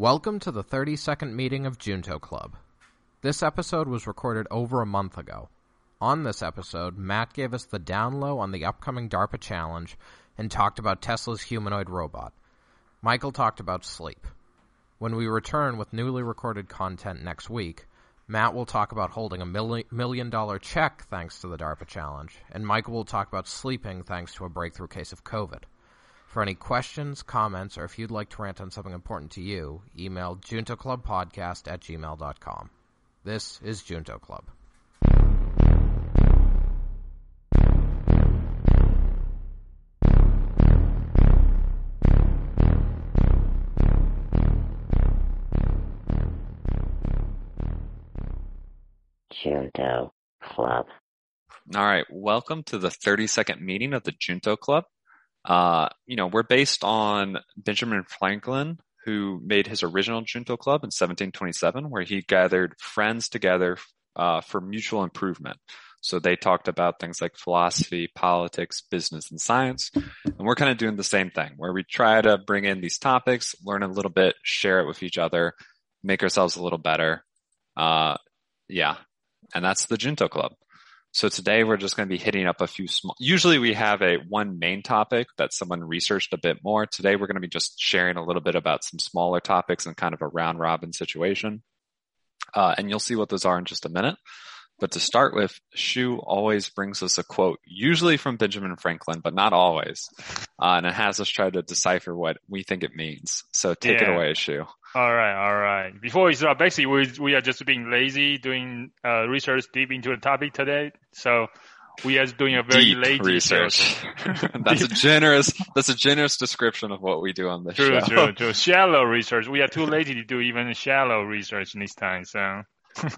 Welcome to the 32nd meeting of Junto Club. This episode was recorded over a month ago. On this episode, Matt gave us the down low on the upcoming DARPA challenge and talked about Tesla's humanoid robot. Michael talked about sleep. When we return with newly recorded content next week, Matt will talk about holding a milli- million dollar check thanks to the DARPA challenge, and Michael will talk about sleeping thanks to a breakthrough case of COVID. For any questions, comments, or if you'd like to rant on something important to you, email juntoclubpodcast at gmail.com. This is Junto Club. Junto Club. All right, welcome to the 32nd meeting of the Junto Club. Uh, you know, we're based on Benjamin Franklin, who made his original Junto Club in 1727, where he gathered friends together uh, for mutual improvement. So they talked about things like philosophy, politics, business, and science. And we're kind of doing the same thing, where we try to bring in these topics, learn a little bit, share it with each other, make ourselves a little better. Uh, yeah, and that's the Junto Club. So today we're just going to be hitting up a few small, usually we have a one main topic that someone researched a bit more. Today we're going to be just sharing a little bit about some smaller topics and kind of a round robin situation. Uh, and you'll see what those are in just a minute. But to start with, Shu always brings us a quote, usually from Benjamin Franklin, but not always. Uh, and it has us try to decipher what we think it means. So take it away, Shu. All right, all right. Before we start, basically we we are just being lazy doing uh, research deep into the topic today. So we are doing a very Deep lazy research. that's a generous, that's a generous description of what we do on the true, show. true, true. true. Shallow research. We are too lazy to do even shallow research this time. So,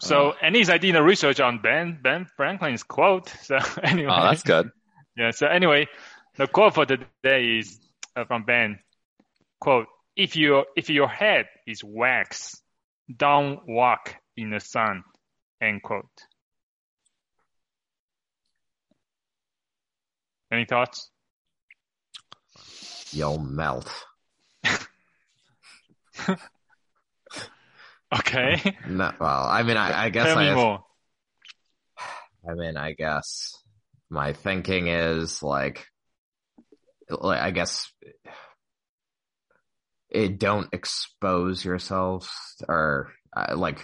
so and he's I did a research on Ben Ben Franklin's quote. So anyway, Oh, that's good. Yeah. So anyway, the quote for today is uh, from Ben. Quote: If your if your head is wax, don't walk in the sun. End quote. Any thoughts? You'll melt. Okay. No, well, I mean, I, I guess Tell me I, more. I mean, I guess my thinking is like, like I guess it don't expose yourselves or uh, like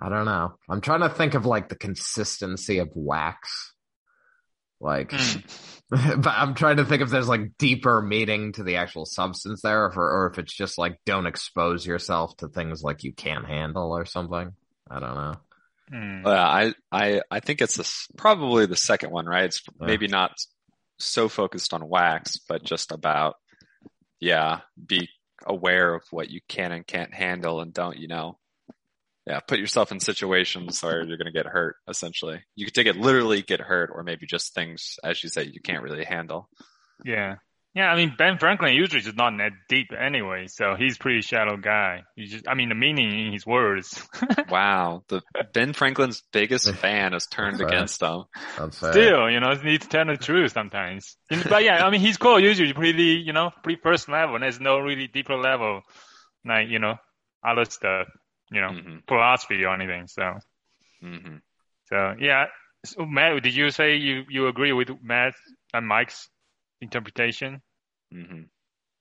I don't know. I'm trying to think of like the consistency of wax. Like, Mm. but I'm trying to think if there's like deeper meaning to the actual substance there, or, or if it's just like don't expose yourself to things like you can't handle or something. I don't know. Mm. Yeah, I, I, I think it's this, probably the second one, right? It's Yeah. maybe not so focused on wax, but just about, yeah, be aware of what you can and can't handle and don't, you know, yeah, put yourself in situations where you're going to get hurt, essentially. You could take it literally get hurt, or maybe just things, as you say, you can't really handle. Yeah. Yeah, I mean Ben Franklin usually is not that deep anyway, so he's pretty shallow guy. He just I mean the meaning in his words. Wow. The Ben Franklin's biggest fan has turned Right. against him. That's. Still, you know, you need to tell the truth sometimes. But yeah, I mean, he's cool usually pretty, you know, pretty first level. There's no really deeper level, like, you know, other stuff, you know, hmm philosophy or anything. So, hmm so yeah. So Matt, did you say you, you agree with Matt and Mike's interpretation? Hmm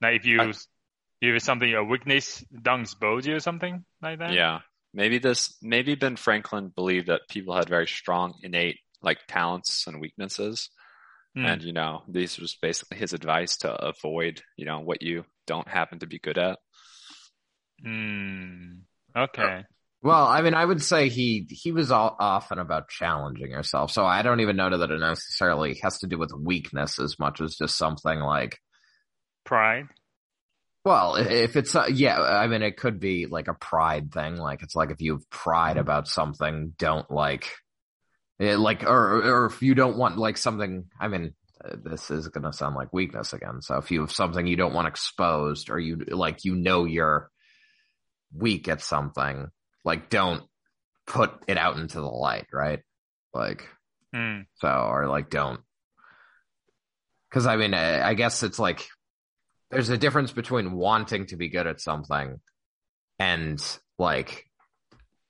Like if you, I- if it's something, a weakness, don't you or something like that? Yeah. Maybe this, maybe Ben Franklin believed that people had very strong innate like talents and weaknesses. Hmm. And, you know, these are just basically his advice to avoid, you know, what you don't happen to be good at. Hmm. Okay. Well, I mean, I would say he he was all often about challenging yourself. So I don't even know that it necessarily has to do with weakness as much as just something like, Pride. well, if it's uh, yeah, I mean, it could be like a pride thing. Like it's like if you have pride about something, don't like, eh, like, or or if you don't want like something. I mean, uh, this is gonna sound like weakness again. So if you have something you don't want exposed, or you like, you know, you're weak at something, like don't put it out into the light, right? Like, Hmm. so, or like don't. Cause I mean, I I guess it's like, there's a difference between wanting to be good at something and like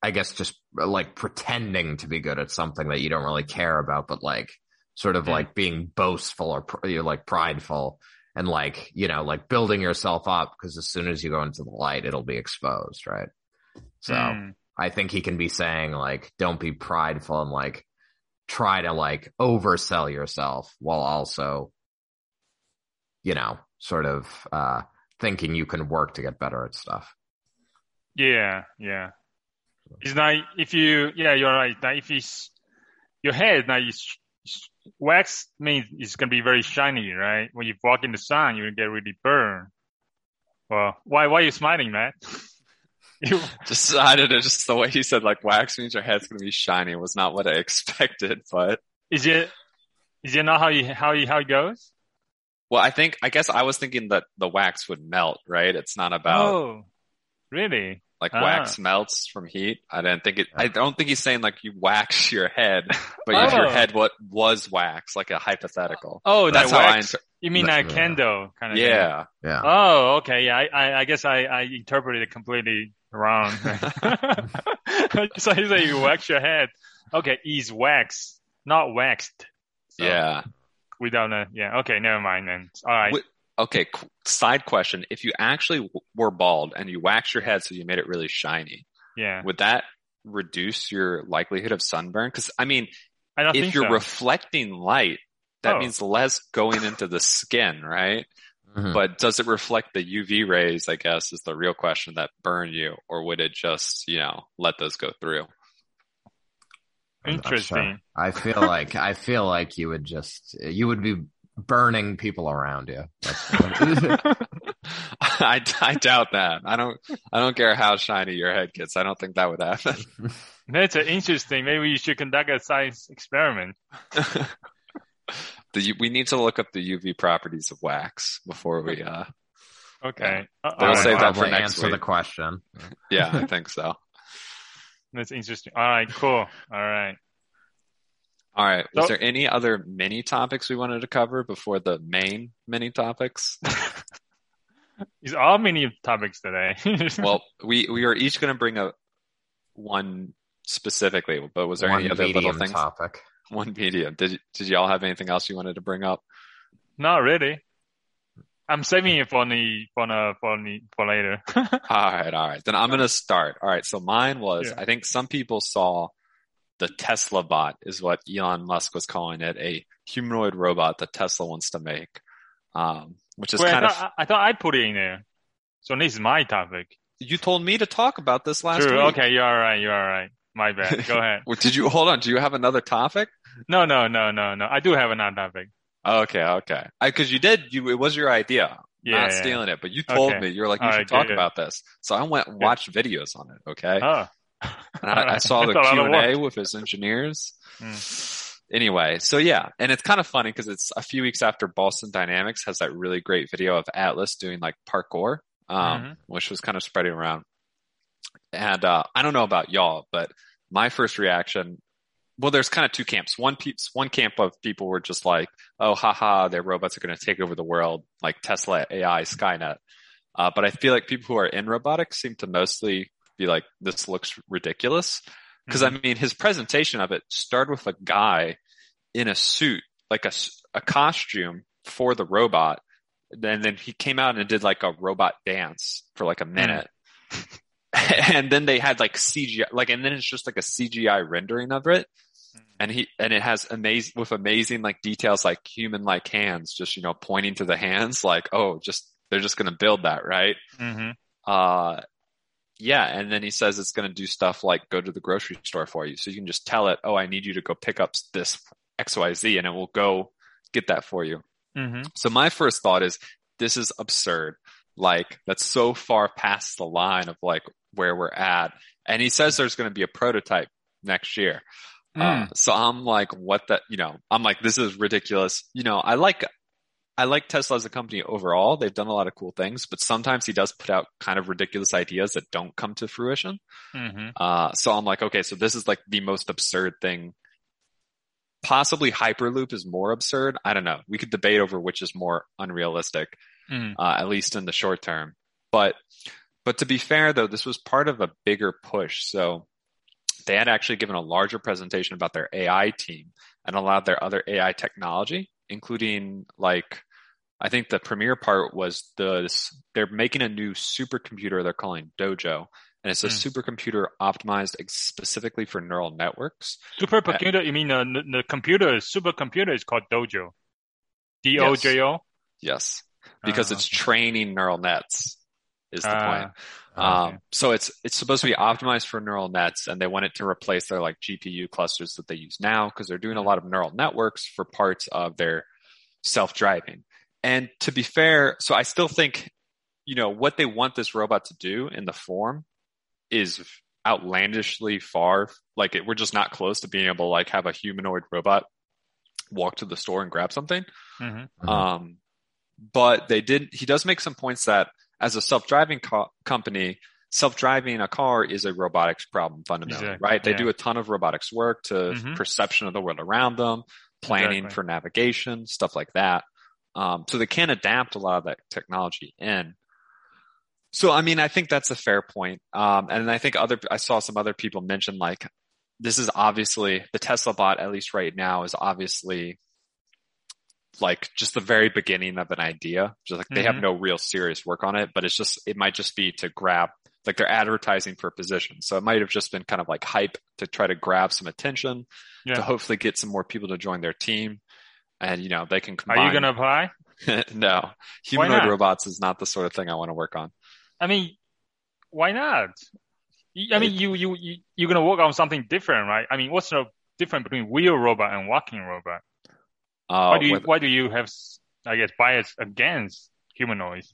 I guess just like pretending to be good at something that you don't really care about, but like sort of Mm. like being boastful or pr- you're like prideful and like, you know, like building yourself up because as soon as you go into the light, it'll be exposed, right? So Mm. I think he can be saying like, don't be prideful and like try to like oversell yourself while also, you know, sort of, uh, thinking you can work to get better at stuff. Yeah, yeah. It's like if you, yeah, you're right. Like if it's your head, now it's, it's- wax means it's gonna be very shiny, right? When you walk in the sun, you will get really burned. Well, why, why are you smiling, Matt? you, Just I don't know, just the way he said like wax means your head's gonna be shiny was not what I expected, but is it, is it not how you, how you, how it goes? Well, I think I guess I was thinking that the wax would melt, right? It's not about oh, really? like ah. wax melts from heat. I didn't think it. I don't think he's saying like you wax your head, but if your Oh. head what was wax, like a hypothetical. Oh, That's that how I. wax. Inter- you mean Yeah. that candle kind of? thing? yeah. Yeah. Oh, okay. Yeah, I, I, I guess I, I interpreted it completely wrong. so you say you wax your head. Okay, is wax, not waxed. So Yeah. We don't know. Yeah. Okay. Never mind then. All right. Wait. Okay. Side question: If you actually were bald and you waxed your head so you made it really shiny, yeah. would that reduce your likelihood of sunburn? Because I mean, I don't if think you're so. reflecting light, that Oh. means less going into the skin, right? Mhm. But does it reflect the UV rays? I guess is the real question that burn you, or would it just, you know, let those go through? Interesting. I feel like I feel like you would just you would be burning people around you. I, I doubt that. I don't. I don't care how shiny your head gets. I don't think that would happen. That's interesting. Maybe you should conduct a science experiment. the, we need to look up the UV properties of wax before we. uh Okay. Uh, We'll save that for next answer the question. Yeah, I think so. That's interesting. All right. Cool. All right. All right. Was So- there any other mini topics we wanted to cover before the main mini topics? It's all many topics today. well, we we are each going to bring a one specifically, but was there One any other little medium things? topic. One medium. Did did y'all have anything else you wanted to bring up? Not really. I'm saving it for the for the for the for later. All right, all right. Then I'm going to start. All right. So mine was, Yeah. I think some people saw the Tesla bot is what Elon Musk was calling it, a humanoid robot that Tesla wants to make, um, which is Wait, kind of. thought, I, I thought I put it in there. So this is my topic. You told me to talk about this last True. week. Okay, you're all right. You're all right. My bad. Go ahead. Well, Did you hold on? Do you have another topic? No, no, no, no, no. I do have another topic. Okay, okay. Because you did, you it was your idea. Yeah. not yeah. stealing it, but you told Okay. me you were like, you All should right, talk good, good. about this. So I went and watched videos on it. Okay, Oh. and I, I saw the That's a lot Q and A with his engineers. Mm. Anyway, so yeah, and it's kind of funny because it's a few weeks after Boston Dynamics has that really great video of Atlas doing like parkour, um, Mhm. which was kind of spreading around. And uh, I don't know about y'all, but my first reaction, well, there's kind of two camps. One peeps, one camp of people were just like, "Oh, haha, their robots are going to take over the world, like Tesla AI, Skynet." Uh, but I feel like people who are in robotics seem to mostly be like, "This looks ridiculous." Because I mean, his presentation of it started with a guy in a suit, like a, a costume for the robot. And then he came out and did like a robot dance for like a minute. and then they had like CGI, like, and then it's just like a CGI rendering of it. And he, and it has amazing, with amazing like details, like human like hands, just, you know, pointing to the hands, like, oh, just, they're just going to build that, right? hmm uh yeah and then he says it's going to do stuff like go to the grocery store for you. So you can just tell it oh i need you to go pick up this xyz and it will go get that for you. Hmm so my first thought is this is absurd. Like that's so far past the line of like where we're at. And he says there's going to be a prototype next year uh, so i'm like what the you know i'm like this is ridiculous you know i like I like Tesla as a company overall. They've done a lot of cool things, but sometimes he does put out kind of ridiculous ideas that don't come to fruition. hmm Uh, so I'm like, okay, so this is like the most absurd thing. Possibly Hyperloop is more absurd. I don't know. We could debate over which is more unrealistic. Mm. uh, at least in the short term. But but to be fair, though, this was part of a bigger push. So they had actually given a larger presentation about their AI team and allowed their other AI technology, including like I think the premier part was the this, they're making a new supercomputer they're calling Dojo, and it's a Hmm. supercomputer optimized ex- specifically for neural networks. Supercomputer, you mean uh, the, the computer, supercomputer is called Dojo. D O J O? Yes, because Ah, it's training neural nets. Is the Ah, point. okay. Um, so it's it's supposed to be optimized for neural nets, and they want it to replace their like GPU clusters that they use now because they're doing a lot of neural networks for parts of their self-driving. And to be fair, so I still think, you know, what they want this robot to do in the form is outlandishly far. Like it, we're just not close to being able to like have a humanoid robot walk to the store and grab something. Mhm. Mhm. Um, but they did. He does make some points that as a self-driving co- company, self-driving a car is a robotics problem fundamentally, Exactly, right? They yeah. do a ton of robotics work to Mhm. perception of the world around them, planning Exactly. for navigation, stuff like that. Um, so they can adapt a lot of that technology in. So, I mean, I think that's a fair point. Um, and I think other, I saw some other people mention like, this is obviously the Tesla bot, at least right now, is obviously like just the very beginning of an idea. Just like they have Mhm. no real serious work on it, but it's just, it might just be to grab, like they're advertising for a position. So it might have just been kind of like hype to try to grab some attention Yeah. to hopefully get some more people to join their team. And, you know, they can Are you going to apply? no, humanoid robots is not the sort of thing I want to work on. I mean, why not? I mean, you, you, you, you're going to work on something different, right? I mean, what's the difference between wheel robot and walking robot? Uh, why do you, with- why do you have, I guess, bias against humanoids?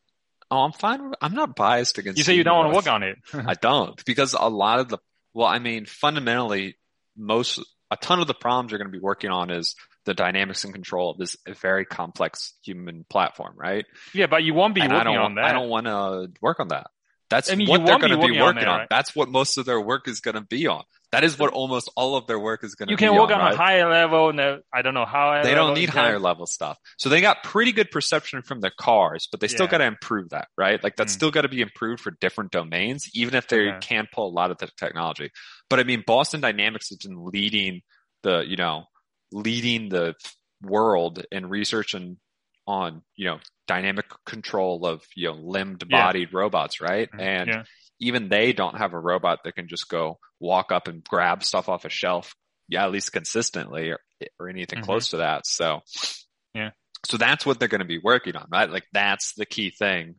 oh, I'm fine. I'm not biased against. You say you don't want to work on it. I don't because a lot of the well, I mean, fundamentally, most a ton of the problems you're going to be working on is the dynamics and control of this very complex human platform, right? Yeah, but you won't be and working on that. I don't want to work on that. That's I mean, what they're going to be working on on. right? That's what most of their work is going to be on. That is what almost all of their work is going to be. On. You can work on. right? a higher level. No, I don't know how. they don't need higher level stuff. So they got pretty good perception from their cars, but they still Yeah. got to improve that, right? Like that's Mm. still got to be improved for different domains, even if they Okay. can pull a lot of the technology. But I mean, Boston Dynamics has been leading the, you know, leading the world in research and on, you know, dynamic control of, you know, limbed Yeah. bodied robots, right? Mhm. And Yeah. even they don't have a robot that can just go walk up and grab stuff off a shelf, yeah, at least consistently or, or anything Mhm. close to that. So, Yeah. So that's what they're going to be working on, right? Like that's the key thing.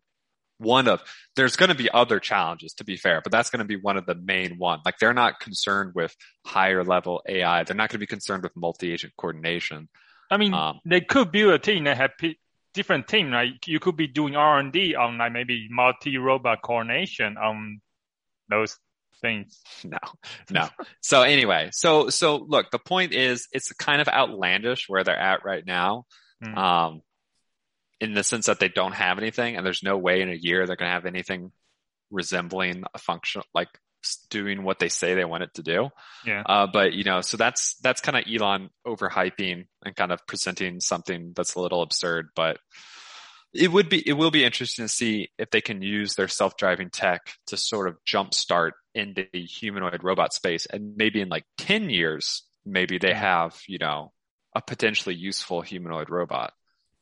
One of, there's going to be other challenges to be fair, but that's going to be one of the main one. Like they're not concerned with higher level AI. They're not going to be concerned with multi-agent coordination. I mean, Um, they could build a team that have different team. Like you could be doing R and D on like maybe multi robot coordination on those things. No, no. So anyway, so, so look, the point is it's kind of outlandish where they're at right now. Mm. Um, in the sense that they don't have anything and there's no way in a year they're going to have anything resembling a function, like doing what they say they want it to do. Yeah. Uh, but you know, so that's, that's kind of Elon overhyping and kind of presenting something that's a little absurd, but it would be, it will be interesting to see if they can use their self-driving tech to sort of jumpstart into the humanoid robot space. And maybe in like 10 years, maybe they have, you know, a potentially useful humanoid robot.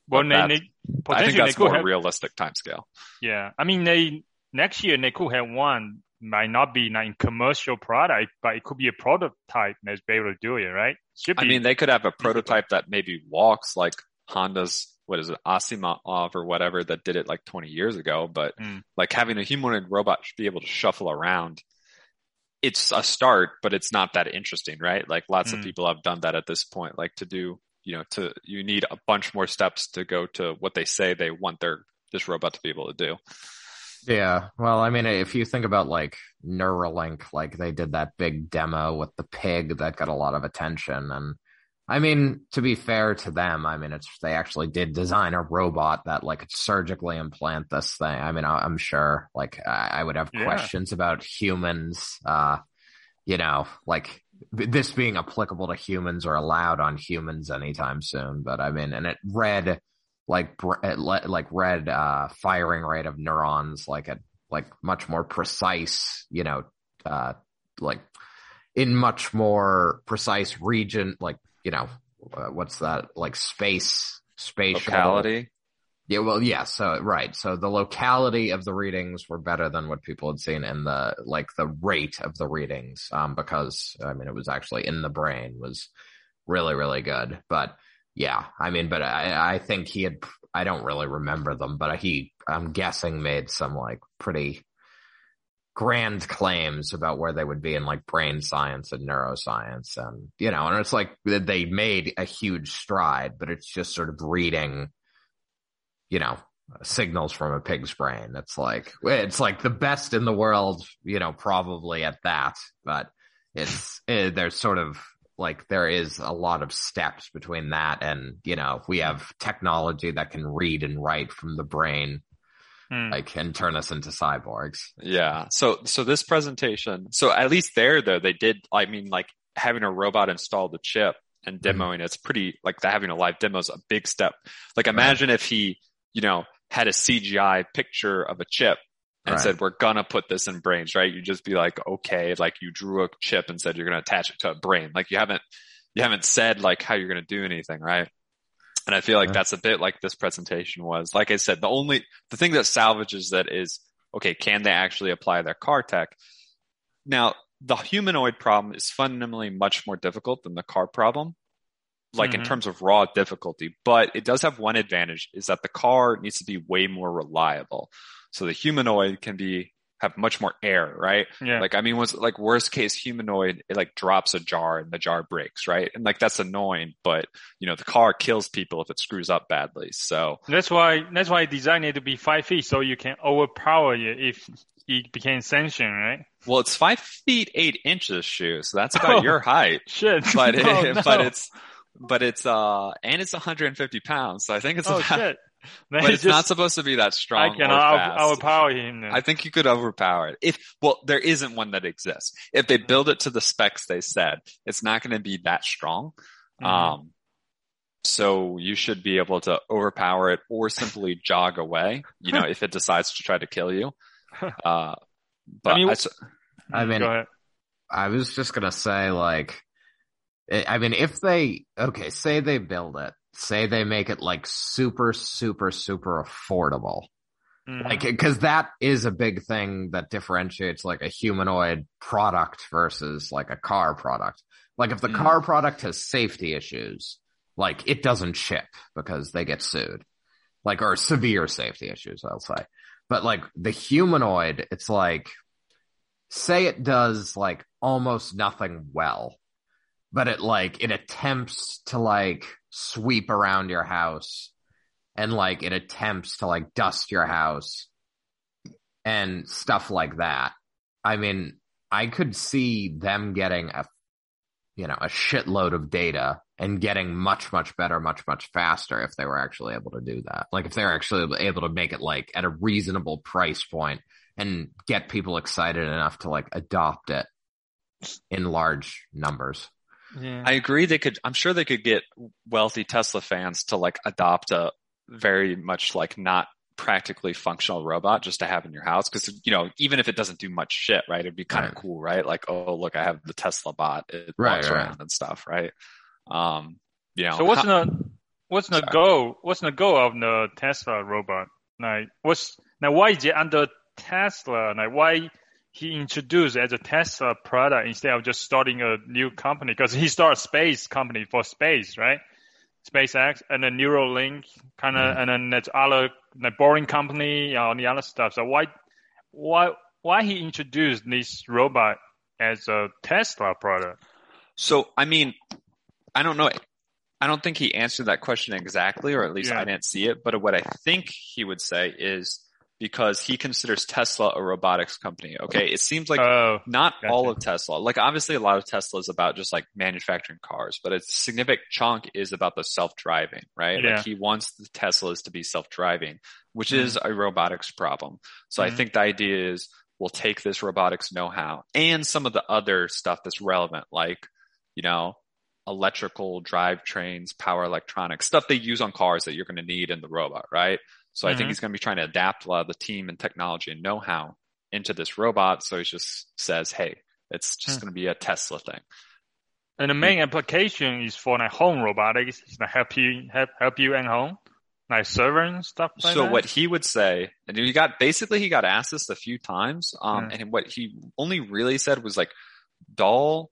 Well, they, they I think that's more have. realistic timescale. Yeah, I mean, they next year they could have one. Might not be not in commercial product, but it could be a prototype that's be able to do it, right? Should be. I mean, they could have a prototype that maybe walks like Honda's, what is it, Asimov or whatever that did it like 20 years ago. But Mm. like having a humanoid robot should be able to shuffle around. It's a start, but it's not that interesting, right? Like lots of Mm. people have done that at this point. Like to do, you know, to, you need a bunch more steps to go to what they say they want their, this robot to be able to do. Yeah, well, I mean, if you think about like Neuralink, like they did that big demo with the pig that got a lot of attention, and I mean, to be fair to them, I mean, it's they actually did design a robot that like surgically implant this thing. I mean, I, I'm sure like I, I would have Yeah. questions about humans, uh, you know, like this being applicable to humans or allowed on humans anytime soon. But I mean, and it read like le- like red uh, firing rate of neurons, like at like much more precise, you know, uh, like in much more precise region, like you know, uh, what's that? Like space, spatial Locality. Yeah, well, yeah. So right, so the locality of the readings were better than what people had seen, and the like the rate of the readings, um, because I mean it was actually in the brain was really really good. But yeah, I mean, but I I think he had I don't really remember them, but he I'm guessing made some like pretty grand claims about where they would be in like brain science and neuroscience, and you know, and it's like they made a huge stride, but it's just sort of reading you know, signals from a pig's brain. It's like, it's like the best in the world, you know, probably at that, but it's, it, there's sort of like, there is a lot of steps between that and, you know, we have technology that can read and write from the brain. Hmm. Like, and turn us into cyborgs. Yeah. So, so this presentation, so at least there though, they did, I mean, like having a robot install the chip and demoing it's pretty, like having a live demo is a big step. Like imagine if he, you know, had a CGI picture of a chip and Right. said, we're gonna put this in brains, right? You just be like, okay, like you drew a chip and said you're gonna attach it to a brain. Like you haven't, you haven't said like how you're gonna do anything, right? And I feel like Yeah. that's a bit like this presentation was. Like I said, the only, the thing that salvages that is, okay, can they actually apply their car tech? Now, the humanoid problem is fundamentally much more difficult than the car problem like in Mhm. terms of raw difficulty, but it does have one advantage is that the car needs to be way more reliable. So the humanoid can be have much more air, right? Yeah. Like I mean, was like worst case humanoid, it like drops a jar and the jar breaks, right? And like that's annoying, but you know the car kills people if it screws up badly. So That's why that's why I designed it to be five feet so you can overpower it if it became sentient, right? well, it's five feet eight inches, Shu, so that's about Oh. your height. Shit. But it, Oh, no. but it's but it's uh and it's 150 pounds, so I think it's oh about, shit. Then but it's just, not supposed to be that strong I can or over- fast. overpower him. Then. I think you could overpower it. If well, there isn't one that exists. If they build it to the specs they said, it's not going to be that strong. Mhm. Um, so you should be able to overpower it or simply jog away. You know, if it decides to try to kill you. Uh, but I mean- I s- I mean, Go ahead. I was just gonna say, like, I I mean, if they, okay, say they build it, say they make it like super, super, super affordable. Mhm. Like, cause that is a big thing that differentiates like a humanoid product versus like a car product. Like if the Mm. car product has safety issues, like it doesn't ship because they get sued. Like, or severe safety issues, I'll say. But like the humanoid, it's like, say it does like almost nothing well, but it like, it attempts to like sweep around your house and like it attempts to like dust your house and stuff like that. I mean, I could see them getting a, you know, a shitload of data and getting much, much better, much, much faster if they were actually able to do that. Like if they're actually able to make it like at a reasonable price point and get people excited enough to like adopt it in large numbers. Yeah. I agree. They could. I'm sure they could get wealthy Tesla fans to like adopt a very much like not practically functional robot just to have in your house because you know even if it doesn't do much shit right it'd be kind of Right. cool right like oh look i have the tesla bot it Right, walks right. around and stuff right um you know So what's how- the what's the Sorry. goal? What's the goal of the Tesla robot? Like what's now why is it under Tesla? Like why he introduced as a Tesla product instead of just starting a new company? Because he started a space company for space, right? SpaceX and then Neuralink, kind of, mm-hmm. and then that's other like boring company, all the other stuff. So why, why, why he introduced this robot as a Tesla product? So, I mean, I don't know. I don't think he answered that question exactly, or at least Yeah. I didn't see it. But what I think he would say is because he considers Tesla a robotics company. Okay. It seems like oh, not gotcha. all of Tesla. Like obviously a lot of Tesla is about just like manufacturing cars, but a significant chunk is about the self-driving, right? Yeah. Like he wants the Teslas to be self-driving, which Mhm. is a robotics problem. So I Mhm. think the idea is we'll take this robotics know-how and some of the other stuff that's relevant, like, you know, electrical drivetrains, power electronics, stuff they use on cars that you're going to need in the robot, right? So I think Mhm. he's going to be trying to adapt a lot of the team and technology and know-how into this robot. So he just says, "Hey, it's just Hmm. going to be a Tesla thing." And the main application is for like home robotics, it's like help you help help you at home, like server and stuff like so that. what he would say, and he got basically he got asked this a few times, um, Mm. and what he only really said was like dull,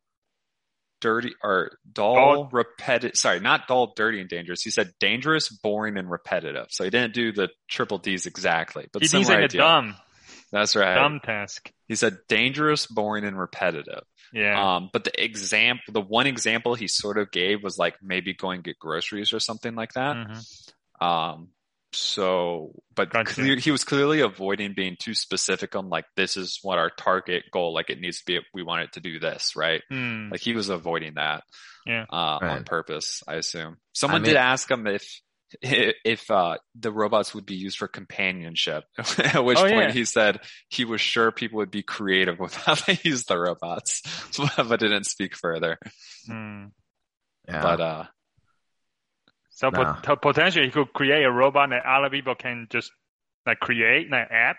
dirty, or dull, Dull. repetitive. Sorry, not dull, dirty, and dangerous. He said dangerous, boring, and repetitive. So he didn't do the triple D's exactly, but He similar like a idea. dumb That's right. dumb task. He said dangerous, boring, and repetitive. Yeah. Um, but the example, the one example he sort of gave was like maybe going get groceries or something like that. Mhm. Um, so, but clear, he was clearly avoiding being too specific on like, this is what our target goal, like it needs to be, we want it to do this, right? Hmm. Like he was avoiding that, Yeah. uh, on purpose, I assume. Someone I did ask him if, if, uh, the robots would be used for companionship, at which Oh, point yeah. he said he was sure people would be creative with how they use the robots, but didn't speak further. Hmm. Yeah. But, uh, So No. pot- potentially he could create a robot that other people can just like create like app,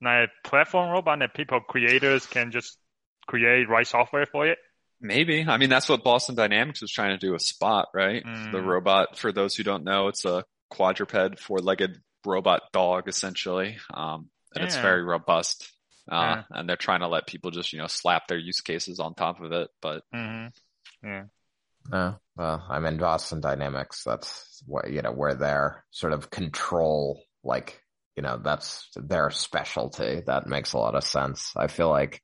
like platform robot that people creators can just create write software for it. Maybe. I mean, that's what Boston Dynamics was trying to do with Spot, right? Mm. The robot, for those who don't know, it's a quadruped, four-legged robot dog, essentially. Um, and it's very robust. Uh, Yeah. and they're trying to let people just, you know, slap their use cases on top of it. But hmm No, well, I'm in Boston Dynamics. That's what you know where their sort of control, like you know, that's their specialty. That makes a lot of sense. I feel like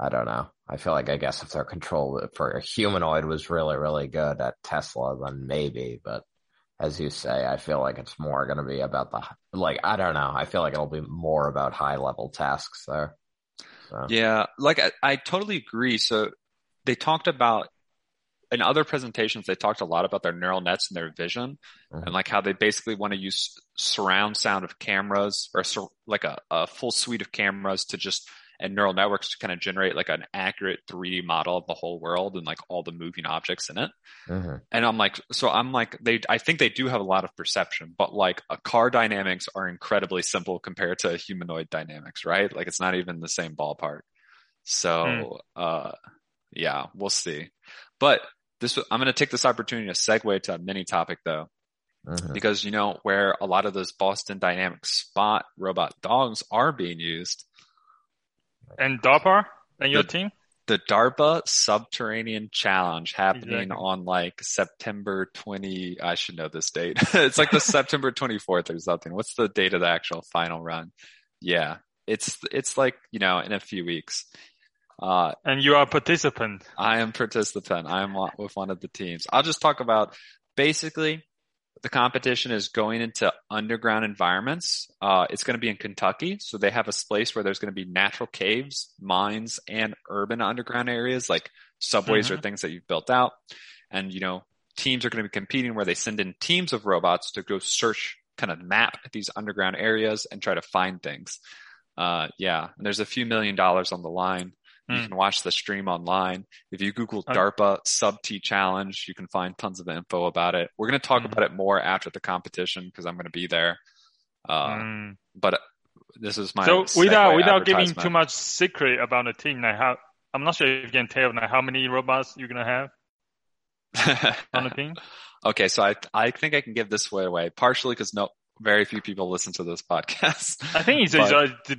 I don't know. I feel like I guess if their control for a humanoid was really really good at Tesla, then maybe. But as you say, I feel like it's more going to be about the like I don't know. I feel like it'll be more about high level tasks there. So, yeah, like I, I totally agree. So they talked about in other presentations, they talked a lot about their neural nets and their vision Mhm. and like how they basically want to use surround sound of cameras or sur- like a, a full suite of cameras to just and neural networks to kind of generate like an accurate 3D model of the whole world and like all the moving objects in it. mhm. And I'm like, so I'm like, they, I think they do have a lot of perception, but like a car dynamics are incredibly simple compared to humanoid dynamics, right? Like it's not even the same ballpark. So, uh, yeah, we'll see. But this, I'm going to take this opportunity to segue to a mini topic though, Mhm. because you know, where a lot of those Boston Dynamics spot robot dogs are being used, And DARPA and your The- team? the DARPA Subterranean Challenge happening Exactly. on like September 20. I should know this date. it's like the September 24th or something. What's the date of the actual final run? Yeah, it's it's like you know in a few weeks. Uh, And you are a participant. I am participant. I am with one of the teams. I'll just talk about basically the competition is going into underground environments. Uh, it's going to be in Kentucky. So they have a place where there's going to be natural caves, mines, and urban underground areas like subways or things that you've built out. And, you know, teams are going to be competing where they send in teams of robots to go search, kind of map these underground areas and try to find things. Uh, yeah. And there's a few million dollars on the line. You Hmm. can watch the stream online. If you Google Uh, DARPA sub T challenge, you can find tons of info about it. We're going to talk Mhm. about it more after the competition because I'm going to be there. Uh, Mm. but this is my So without without giving too much secret about the team, like how I'm not sure if you can tell like how many robots you're gonna have on the team. okay, so I I think I can give this way away partially because no very few people listen to this podcast. I think it's, But- uh, the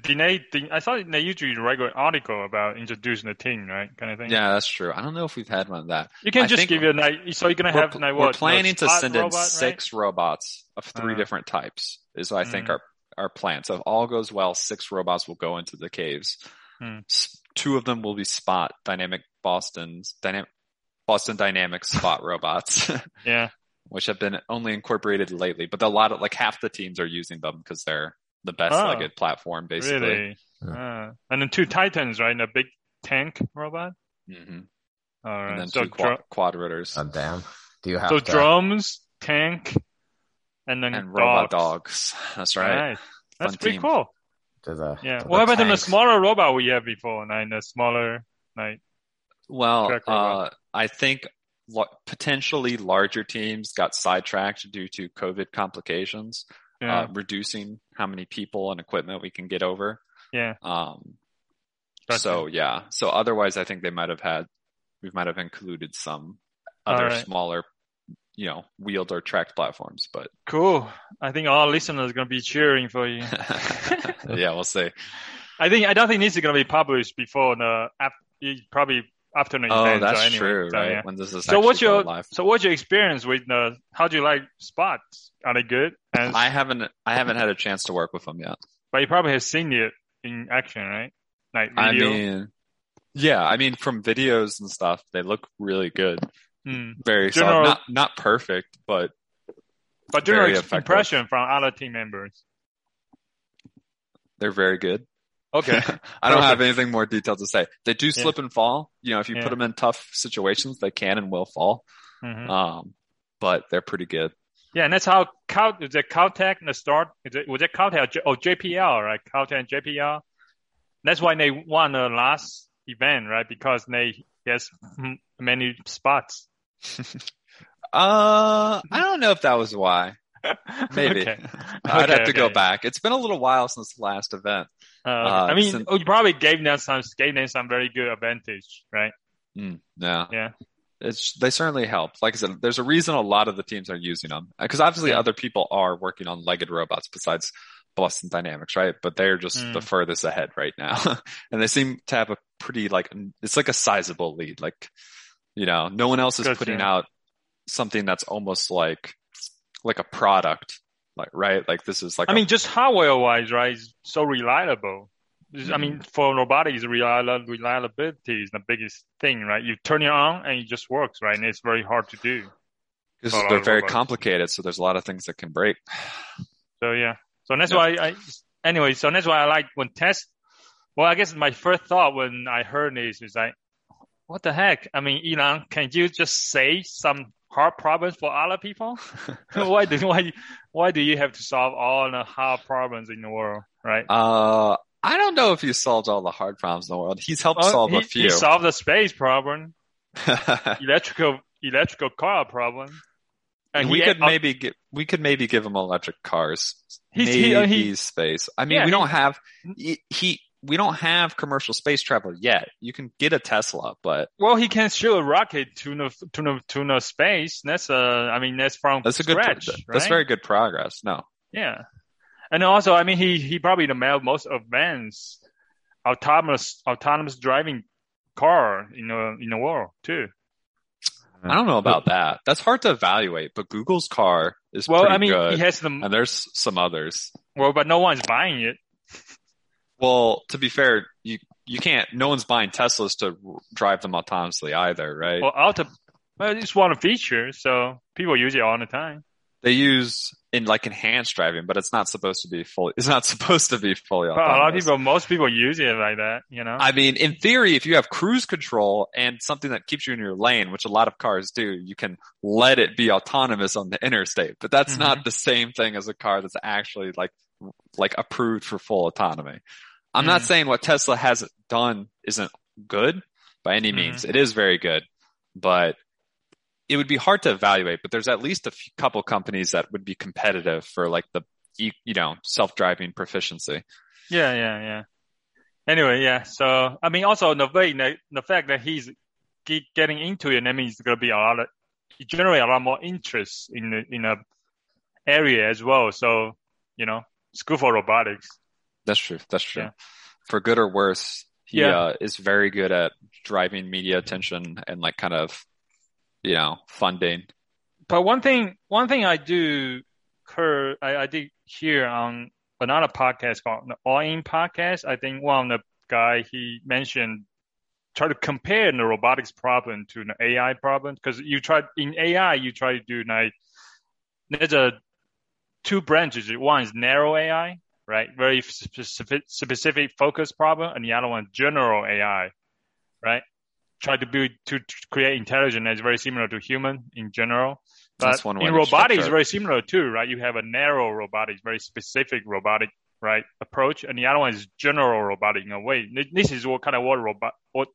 thing. I thought they usually write an article about introducing the team, right? Kind of thing. yeah, that's true. I don't know if we've had one of that. You can I just think give it like so you're gonna have like we're planning to send in robot, right? six robots of three Uh. different types. Is what I think Mm. our our plan. So if all goes well, six robots will go into the caves. S- Two of them will be Spot Dynamic Boston's dynamic Boston Dynamics Spot robots, Yeah. Which have been only incorporated lately. But a lot of like half the teams are using them because they're the best Oh. legged platform, basically. Really. Yeah. Uh, and then two Titans, right? And a big tank robot. hmm All right. And then so two quad, quad rotors Oh, damn. Do you have so to? drones, tank, and then and robot dogs. dogs. That's right. Nice. That's Fun pretty team. cool. to the Yeah. to What about in the smaller robot we had before? Like the smaller, like Well, uh. I think lo- potentially larger teams got sidetracked due to COVID complications, Yeah. uh, reducing how many people and equipment we can get over. yeah. Um, Gotcha. so yeah, so otherwise, I think they might have had, we might have included some other right. smaller, you know, wheeled or tracked platforms, but Cool. I think all listeners are gonna be cheering for you. yeah, we'll see. I think I don't think this is gonna be published before the ap- probably after the Oh, event. that's anyway, true, so, right? yeah. When this is So what's your live. so what's your experience with the how do you like spots? Are they good? And I haven't, I haven't had a chance to work with them yet. but you probably have seen it in action, right? Like I mean, yeah, I mean, from videos and stuff, they look really good. Hmm. Very General- solid. Not, not perfect, but But general very ex- effective. impression from other team members. they're very good. Okay. I don't have anything more detailed to say. They do slip and fall. You know, if you Yeah. put them in tough situations, they can and will fall. Mhm. Um, but they're pretty good. Yeah, and that's how Cal is it Caltech in the start? Is it, was it Caltech or oh JPL right? Caltech and JPL. That's why they won the last event, right? Because they mm, many spots. Uh, I don't know if that was why. Maybe. Okay. I'd Okay, have to go back. It's been a little while since the last event. Uh, Uh, I mean, since- oh, you probably gave them some gave them some very good advantage, right? Mm, yeah. Yeah. It's, they certainly help. Like I said, there's a reason a lot of the teams are using them. Because obviously Yeah. other people are working on legged robots besides Boston Dynamics, right? But they're just Mm. the furthest ahead right now. and they seem to have a pretty, like, it's like a sizable lead. Like, you know, no one else is putting out something that's almost like, like a product. Like, right? Like this is like, I a- mean, just hardware wise, right? It's so reliable. I mean, Mm-hmm. for robotics, reliability is the biggest thing, right? You turn it on and it just works, right? And it's very hard to do. because they're very robots. complicated. So there's a lot of things that can break. So yeah. So that's Yeah. why I, anyway, so that's why I like when test, well, I guess my first thought when I heard this is like, what the heck? I mean, Elon, can you just say some hard problems for other people? why do, why, why do you have to solve all the hard problems in the world, right? Uh, I don't know if he solved all the hard problems in the world. He's helped Oh, solve he, a few. he solved the space problem, electrical, electrical car problem. And we could uh, maybe get, we could maybe give him electric cars. He's- he- uh, maybe he- space. I mean, Yeah, we don't have he, he we don't have commercial space travel yet. You can get a Tesla, but Well, he can shoot a rocket to no to the to the space. That's a, I mean, that's from that's a good. scratch, that's very good progress. No, Yeah, and also, I mean, he he probably the most advanced autonomous autonomous driving car in the in the world too. I don't know about that. That's hard to evaluate. But Google's car is Well, pretty I mean, good, he has the and there's some others. well, but no one's buying it. Well, to be fair, you you can't. No one's buying Teslas to drive them autonomously either, right? Well, auto, well, it's one feature, so people use it all the time. they use in like enhanced driving, but it's not supposed to be fully. It's not supposed to be fully But a lot of autonomous. people, most people use it like that, you know. I mean, in theory, if you have cruise control and something that keeps you in your lane, which a lot of cars do, you can let it be autonomous on the interstate. But that's Mm-hmm. not the same thing as a car that's actually like like approved for full autonomy. I'm Mm. not saying what Tesla has done isn't good by any Mhm. means. It is very good, but it would be hard to evaluate. But there's at least a few, couple companies that would be competitive for like the you know self-driving proficiency. Yeah, yeah, yeah. Anyway, yeah. So I mean, also the way the, the fact that he's getting into it, that means it's gonna be a lot of generate a lot more interest in the in a area as well. So you know, it's good for robotics. That's true. That's true. Yeah. For good or worse, he Yeah. uh, is very good at driving media attention and like kind of, you know, funding. But one thing, one thing I do hear, I, I did hear on another podcast called the All In Podcast. I think one of the guy he mentioned try to compare the robotics problem to an AI problem because you try in AI you try to do like there's a two branches. One is narrow AI, right, very specific specific focus problem, and the other one general AI, right. Try to build to, to create intelligence that's very similar to human in general. But That's one way in robotics, structure it's it. very similar too, right? You have a narrow robotics, very specific robotic, right, approach, and the other one is general robotic in a way. This is what kind of what robot, what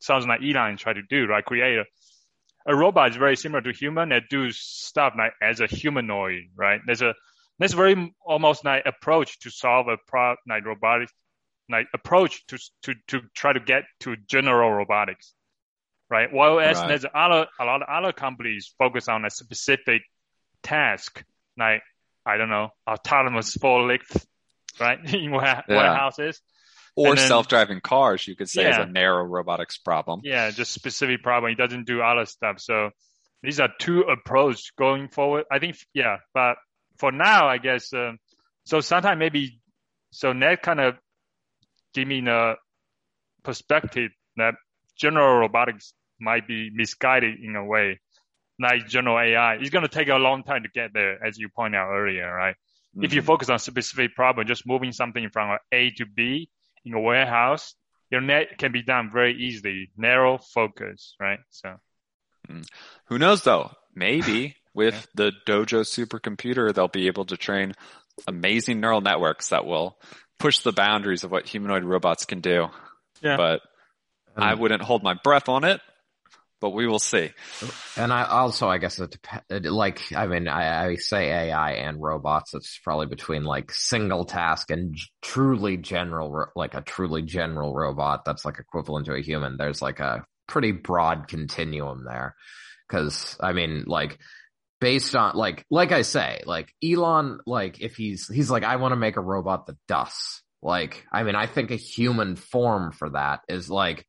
sounds like Elon tried to do, right? Create a a robot is very similar to human that do stuff like as a humanoid, right? There's a there's very almost like approach to solve a pro like robotic like approach to to to try to get to general robotics, right? While as Right. there's other a lot of other companies focus on a specific task, like I don't know, autonomous forklift, right? In Yeah. warehouses. Or then- self-driving cars, you could say, is a narrow robotics problem. Yeah, just specific problem. It doesn't do other stuff. So these are two approach going forward. I think, yeah, but for now, I guess, um, so sometimes maybe, so that kind of give me a perspective that general robotics might be misguided in a way, like general AI. It's going to take a long time to get there, as you point out earlier, right? If you Mhm. focus on a specific problem, just moving something from A to B in a warehouse, your net can be done very easily. Narrow focus, right? So Who knows though? Maybe with the Dojo supercomputer, they'll be able to train amazing neural networks that will push the boundaries of what humanoid robots can do. Yeah. But I wouldn't hold my breath on it, but we will see. And I also, I guess it depends. Like, I mean, I, I say AI and robots. It's probably between like single task and truly general, like a truly general robot that's like equivalent to a human. There's like a pretty broad continuum there. Cause I mean, like, based on like, like I say, like Elon, like if he's, he's like, I want to make a robot that dusts. Like, I mean, I think a human form for that is like,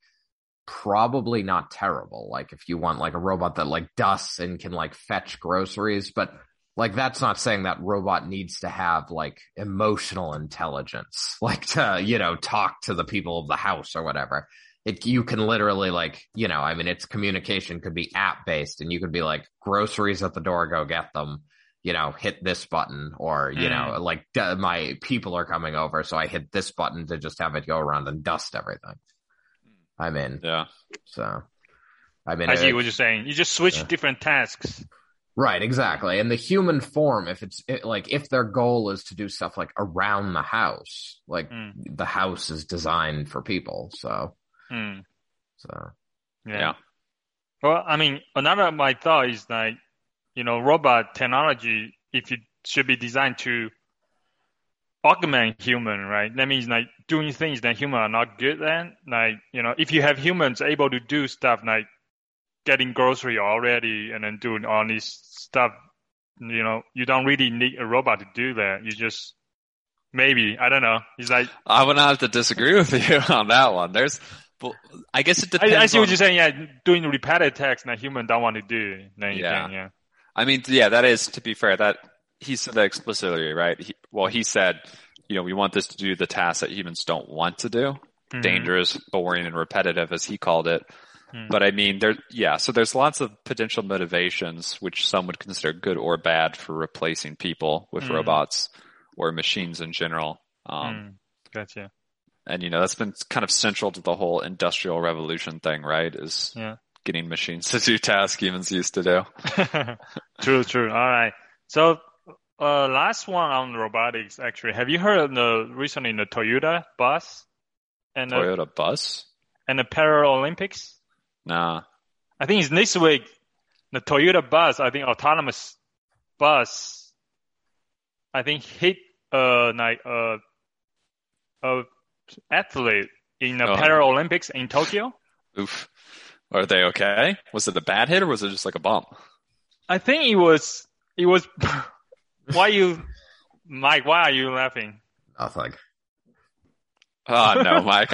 probably not terrible. Like if you want like a robot that like dusts and can like fetch groceries, but like that's not saying that robot needs to have like emotional intelligence, like to, you know, talk to the people of the house or whatever. It, you can literally like, you know, I mean, its communication could be app based and you could be like groceries at the door, go get them, you know, hit this button or, you Mm. know, like d- my people are coming over. So I hit this button to just have it go around and dust everything. I mean, Yeah. so, I mean, I see it- what you're saying. You just switch Yeah. different tasks. right, exactly. And the human form, if it's it, like, if their goal is to do stuff like around the house, like Mm. the house is designed for people. So, Hmm. so, Yeah. Yeah. Well, I mean, another of my thought is like, you know, robot technology, if it should be designed to augment human, right? That means like doing things that human are not good at. Like, you know, if you have humans able to do stuff like getting grocery already and then doing all this stuff, you know, you don't really need a robot to do that. You just maybe, I don't know. It's like I would not have to disagree with you on that one. There's, well, I guess it depends. I, I see on- what you're saying. Yeah, doing repetitive tasks that human don't want to do. Then Yeah. can, yeah. I mean, yeah, that is to be fair. That he said that explicitly, right? He, well, he said, you know, we want this to do the tasks that humans don't want to do, Mhm. dangerous, boring, and repetitive, as he called it. Hmm. But I mean, there, yeah. So there's lots of potential motivations, which some would consider good or bad for replacing people with Hmm. robots or machines in general. Um, Mm, gotcha. And you know, that's been kind of central to the whole industrial revolution thing, right? Is Yeah. getting machines to do tasks humans used to do. true, true. All right. So, uh, last one on robotics, actually. Have you heard of the recently the Toyota bus and the, Toyota bus? and the Paralympics? Nah. I think it's this week. The Toyota bus, I think autonomous bus, I think hit uh like uh a athlete in the Oh. Paralympics in Tokyo. Oof. Are they okay? Was it a bad hit or was it just like a bump? I think it was it was. why you, Mike? Why are you laughing? nothing. Oh no, Mike.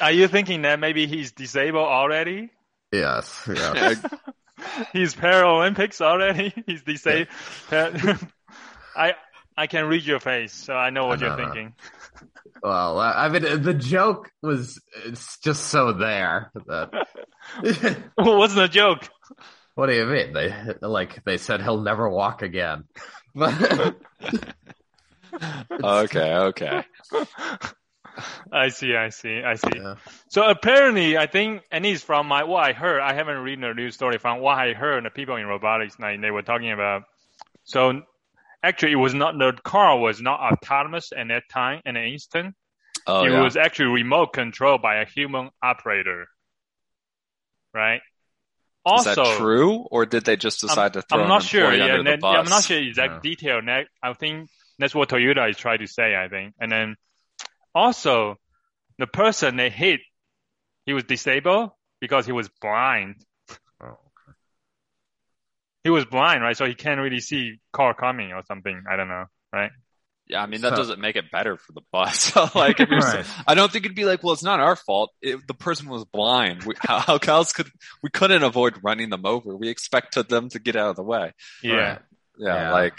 Are you thinking that maybe he's disabled already? Yes, yes. he's Paralympics already. He's disabled. I I can read your face, so I know what No, you're no. thinking. well, I I mean, the joke was it's just so there that. What's the joke? What do you mean? They like they said he'll never walk again. Okay, okay. I see, I see, I see. Yeah. So apparently, I think, and it's from my what I heard. I haven't read the news story. From what I heard, the people in robotics, like, they were talking about. So actually, it was not the car was not autonomous at that time, in an instant. Oh it yeah. was actually remote controlled by a human operator, right? Is Also, that true, or did they just decide to throw I'm an not sure. Yeah, under the bus? yeah, I'm not sure exact Yeah. detail. Ne- I think that's what Toyota is trying to say. I think, and then also the person they hit, he was disabled because he was blind. He was blind, right? So he can't really see car coming or something. I don't know, right? Yeah, I mean that So- doesn't make it better for the bus. like, if you're, Right. I don't think it'd be like, well, it's not our fault. It, the person was blind. We, how, how else could we couldn't avoid running them over? We expected them to get out of the way. Yeah. Right. Yeah, Yeah. like,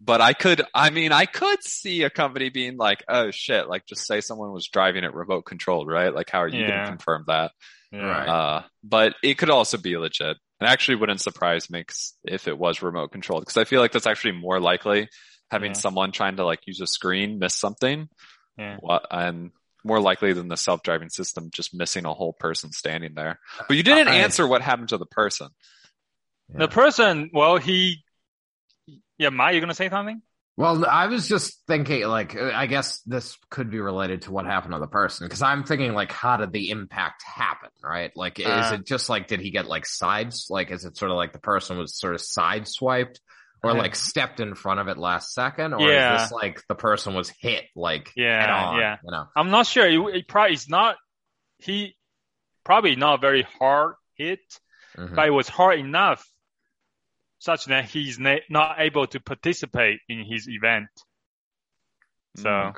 but I could. I mean, I could see a company being like, oh shit, like just say someone was driving it remote controlled, right? Like, how are you going to confirm that? Yeah. Right. Uh, but it could also be legit. It actually wouldn't surprise me if it was remote controlled because I feel like that's actually more likely having Yeah. someone trying to like use a screen miss something Yeah. and more likely than the self-driving system just missing a whole person standing there. But you didn't I- answer what happened to the person. The person, well, he, yeah, Ma, you're gonna say something? Well, I was just thinking, like, uh, I guess this could be related to what happened to the person because I'm thinking, like, how did the impact happen, right? Like, is Uh. it just like, did he get like sides? Like, is it sort of like the person was sort of sideswiped or Uh. like stepped in front of it last second? Or Yeah. is this like the person was hit, like, Yeah, head on, yeah. You know? I'm not sure. It, it probably is not. He probably not very hard hit, Mhm. but it was hard enough such that he's na- not able to participate in his event. So, Mm.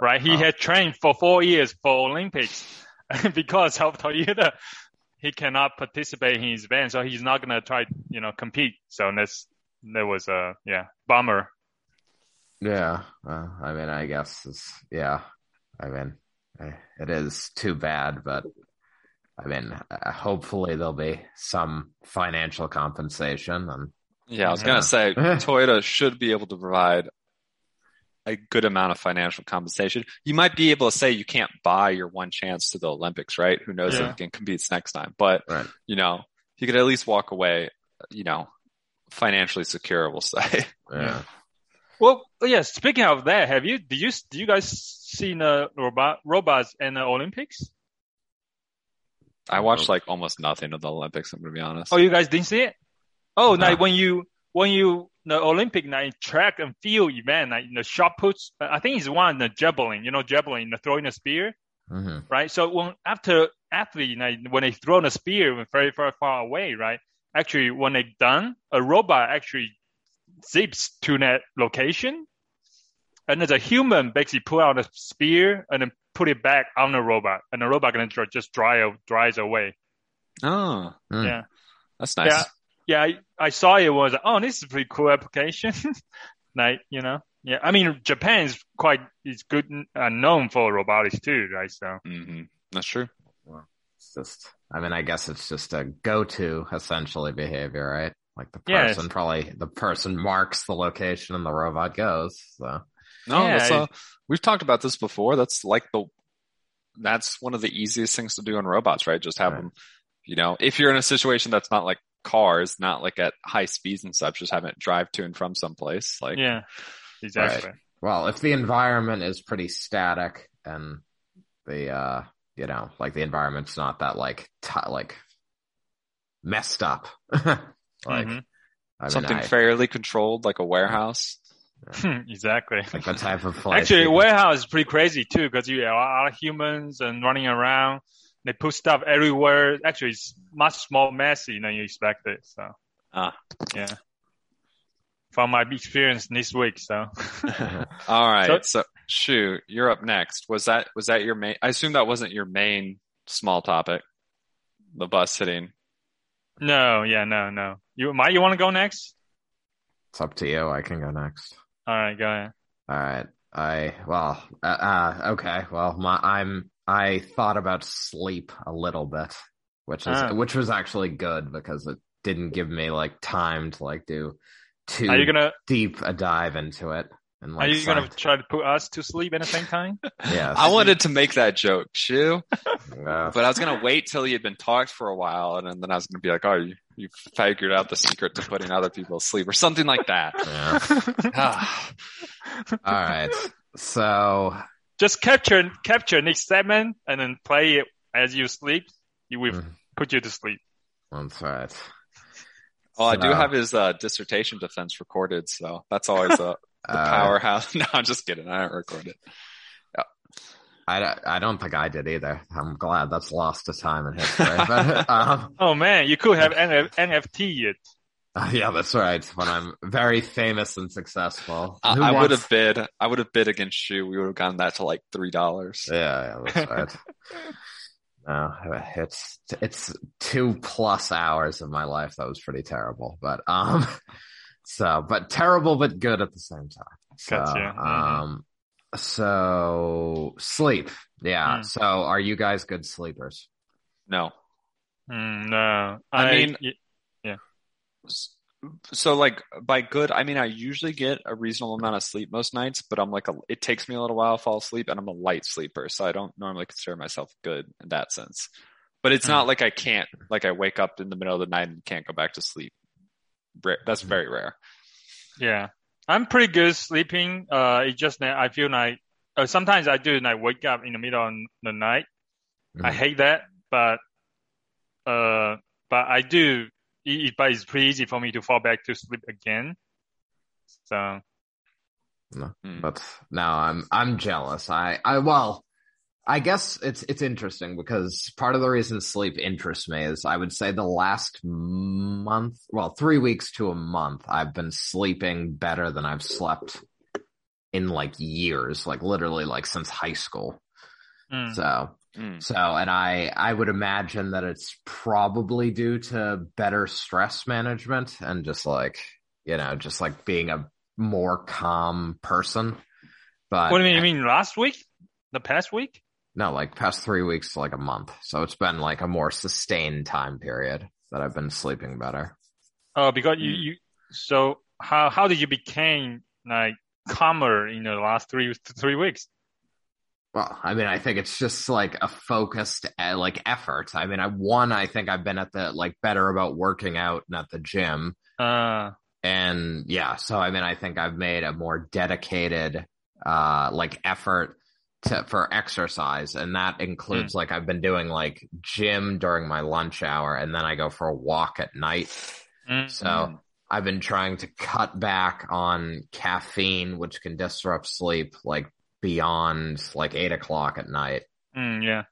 right, he had trained for four years for Olympics because of Toyota. He cannot participate in his event, so he's not gonna try, you know, compete. So that's that was a yeah bummer. Yeah. Well, I mean, I guess it's, yeah. I mean, it is too bad, but I mean, uh, hopefully there'll be some financial compensation and Yeah, I was Yeah. gonna say Toyota should be able to provide a good amount of financial compensation. You might be able to say you can't buy your one chance to the Olympics, right? Who knows Yeah. if he can compete next time? But Right. you know, he could at least walk away, you know, financially secure. We'll say. yeah. Well, yeah. Speaking of that, have you did you do you guys seen the robot robots in the Olympics? I watched like almost nothing of the Olympics. I'm gonna be honest. Oh, you guys didn't see it? Oh, No. like when you when you the Olympic like track and field event, like the shot puts. I think it's one the javelin. You know, javelin, the throwing a spear, hmm right? So when after athlete, like, when they throw the spear very very far away, right? Actually, when they done, a robot actually zips to that location, and there's a human basically pull out a spear and then put it back on the robot, and the robot gonna dr- just dry dries away. Oh, Mm. Yeah. that's nice. Yeah. yeah, I, I saw it was oh this is a pretty cool application. like you know, yeah. I mean Japan is quite is good uh, known for robotics too, right? So hmm That's true. It's just, I mean, I guess it's just a go-to essentially behavior, right? Like the Yeah, person probably, the person marks the location and the robot goes. So, No, Yeah, that's uh, we've talked about this before. That's like the that's one of the easiest things to do in robots, right? Just have Right. them, you know, if you're in a situation that's not like cars, not like at high speeds and such, just have it drive to and from someplace. Like, yeah, exactly. well, if the environment is pretty static and the, uh, you know, like the environment's not that like, t- like messed up. like, Mhm. I mean, something I- fairly controlled, like a warehouse. exactly. like the type of place. Actually, people- warehouse is pretty crazy too because you have a lot of humans and running around. They put stuff everywhere. Actually, it's much more messy than you expected. So, Ah. yeah. From my experience this week, so All right. So- So, Shu, you're up next. Was that, was that your main, I assume that wasn't your main small topic. The bus hitting. no, yeah, no, no. You, Mike, you want to go next? It's up to you. I can go next. All right, go ahead. All right. I well, uh, uh okay. Well, my I'm I thought about sleep a little bit, which is Ah. which was actually good because it didn't give me like time to like do too Are you gonna deep a dive into it. And like Are you gonna try to put us to sleep at the same time? Yes. I wanted to make that joke, Shu. Uh, But I was gonna wait till he had been talked for a while, and then I was gonna be like, "Oh, you, you figured out the secret to putting other people to sleep, or something like that." yeah. Ah, All right. So Just capture capture next segment and then play it as you sleep. It will Mhm. put you to sleep. That's right. Well, I do So- have his uh, dissertation defense recorded, so that's always a the Uh, powerhouse. No, I'm just kidding. I don't record it. I, don't- I don't think I did either. I'm glad that's lost to time in history. but, um, Oh man, you could have NF- NFT it. uh, yeah, that's right. When I'm very famous and successful, I, I would have bid. I would have bid against you. We would have gotten that to like three dollars. Yeah, yeah, that's right. no, it's it's two plus hours of my life that was pretty terrible, but um, so but terrible but good at the same time. So, Gotcha. Mhm. um, so sleep. Yeah. Mm. So are you guys good sleepers? No. Mm, no, I mean- y- So like by good, I mean I usually get a reasonable amount of sleep most nights, but I'm like a, it takes me a little while to fall asleep, and I'm a light sleeper, so I don't normally consider myself good in that sense. But it's Hmm. not like I can't, like I wake up in the middle of the night and can't go back to sleep. Rare- That's very rare. yeah, I'm pretty good sleeping. Uh, it just that I feel like uh, sometimes I do like wake up in the middle of the night. I Mhm. hate that, but uh, but I do. It, it- but it's pretty easy for me to fall back to sleep again. So Mm. But now I'm I'm jealous. I I well, I guess it's it's interesting because part of the reason sleep interests me is I would say the last month, well, three weeks to a month, I've been sleeping better than I've slept in like years, like literally like since high school. mm, So Mm. so, and I, I would imagine that it's probably due to better stress management and just like, you know, just like being a more calm person. But what do you mean? You mean last week? The past week? No, like past three weeks to like a month. So it's been like a more sustained time period that I've been sleeping better. Oh, because you, Mm. you. So how how did you became like calmer in the last three three weeks? Well, I mean, I think it's just like a focused uh, like effort. I mean, I one, I think I've been at the like better about working out and at the gym. Uh, and yeah so i mean i think i've made a more dedicated uh like effort to for exercise and that includes like i've been doing like gym during my lunch hour and then i go for a walk at night. Mm, so Mm. i've been trying to cut back on caffeine which can disrupt sleep like beyond like eight o'clock at night. Mm, yeah.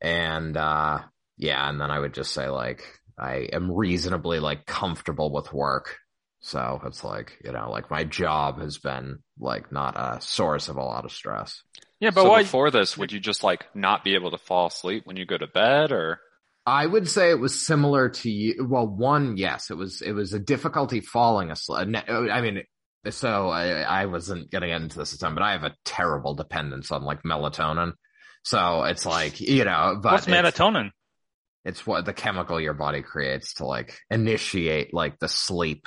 and uh yeah and then i would just say like i am reasonably like comfortable with work. So it's like you know like my job has been like not a source of a lot of stress Yeah, but so what? before this, would you just like not be able to fall asleep when you go to bed, or i would say it was similar to you well one yes it was it was a difficulty falling asleep uh, uh, i mean so i i wasn't getting into this at the time but i have a terrible dependence on like melatonin so it's like you know but what's melatonin? It's what the chemical your body creates to like initiate like the sleep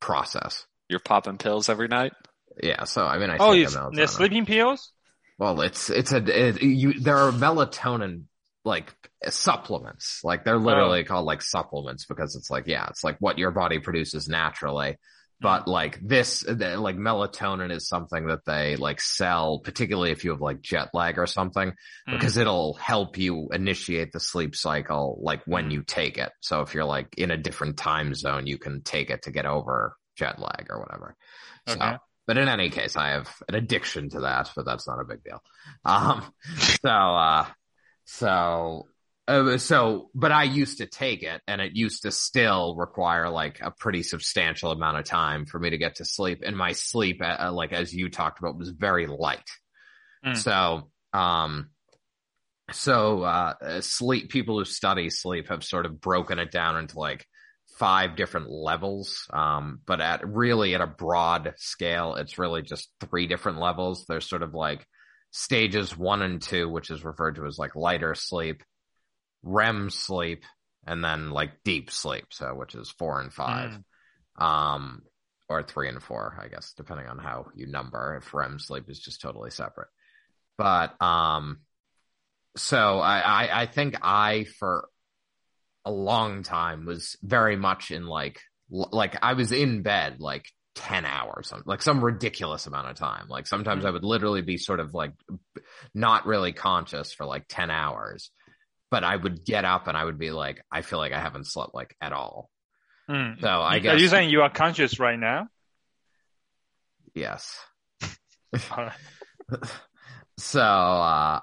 process. you're popping pills every night? Yeah. So I mean, I Oh, take it's a melatonin. the sleeping pills. Well, it's it's a it, you. There are melatonin like supplements. Like they're literally called like supplements because it's like yeah, it's like what your body produces naturally. But like this, like melatonin is something that they like sell, particularly if you have like jet lag or something, Mm. because it'll help you initiate the sleep cycle like when you take it. So if you're like in a different time zone, you can take it to get over jet lag or whatever. So, Okay. But in any case, I have an addiction to that, but that's not a big deal. Um, so, uh, so, uh, so, but I used to take it and it used to still require like a pretty substantial amount of time for me to get to sleep. And my sleep, uh, like as you talked about, was very light. Mm. So, um, so, uh, sleep, people who study sleep have sort of broken it down into like five different levels. Um, but at really at a broad scale, it's really just three different levels. There's sort of like stages one and two, which is referred to as like lighter sleep, REM sleep, and then like deep sleep. So, which is four and five. Um, or three and four, I guess, depending on how you number. If REM sleep is just totally separate. But, um, so I, I, I think I, for a long time was very much in like, like I was in bed like 10 hours, like some ridiculous amount of time. Like sometimes I would literally be sort of like not really conscious for like 10 hours. but I would get up and I would be like, I feel like I haven't slept like at all. Mm. So I guess. Are you saying you are conscious right now? yes. So uh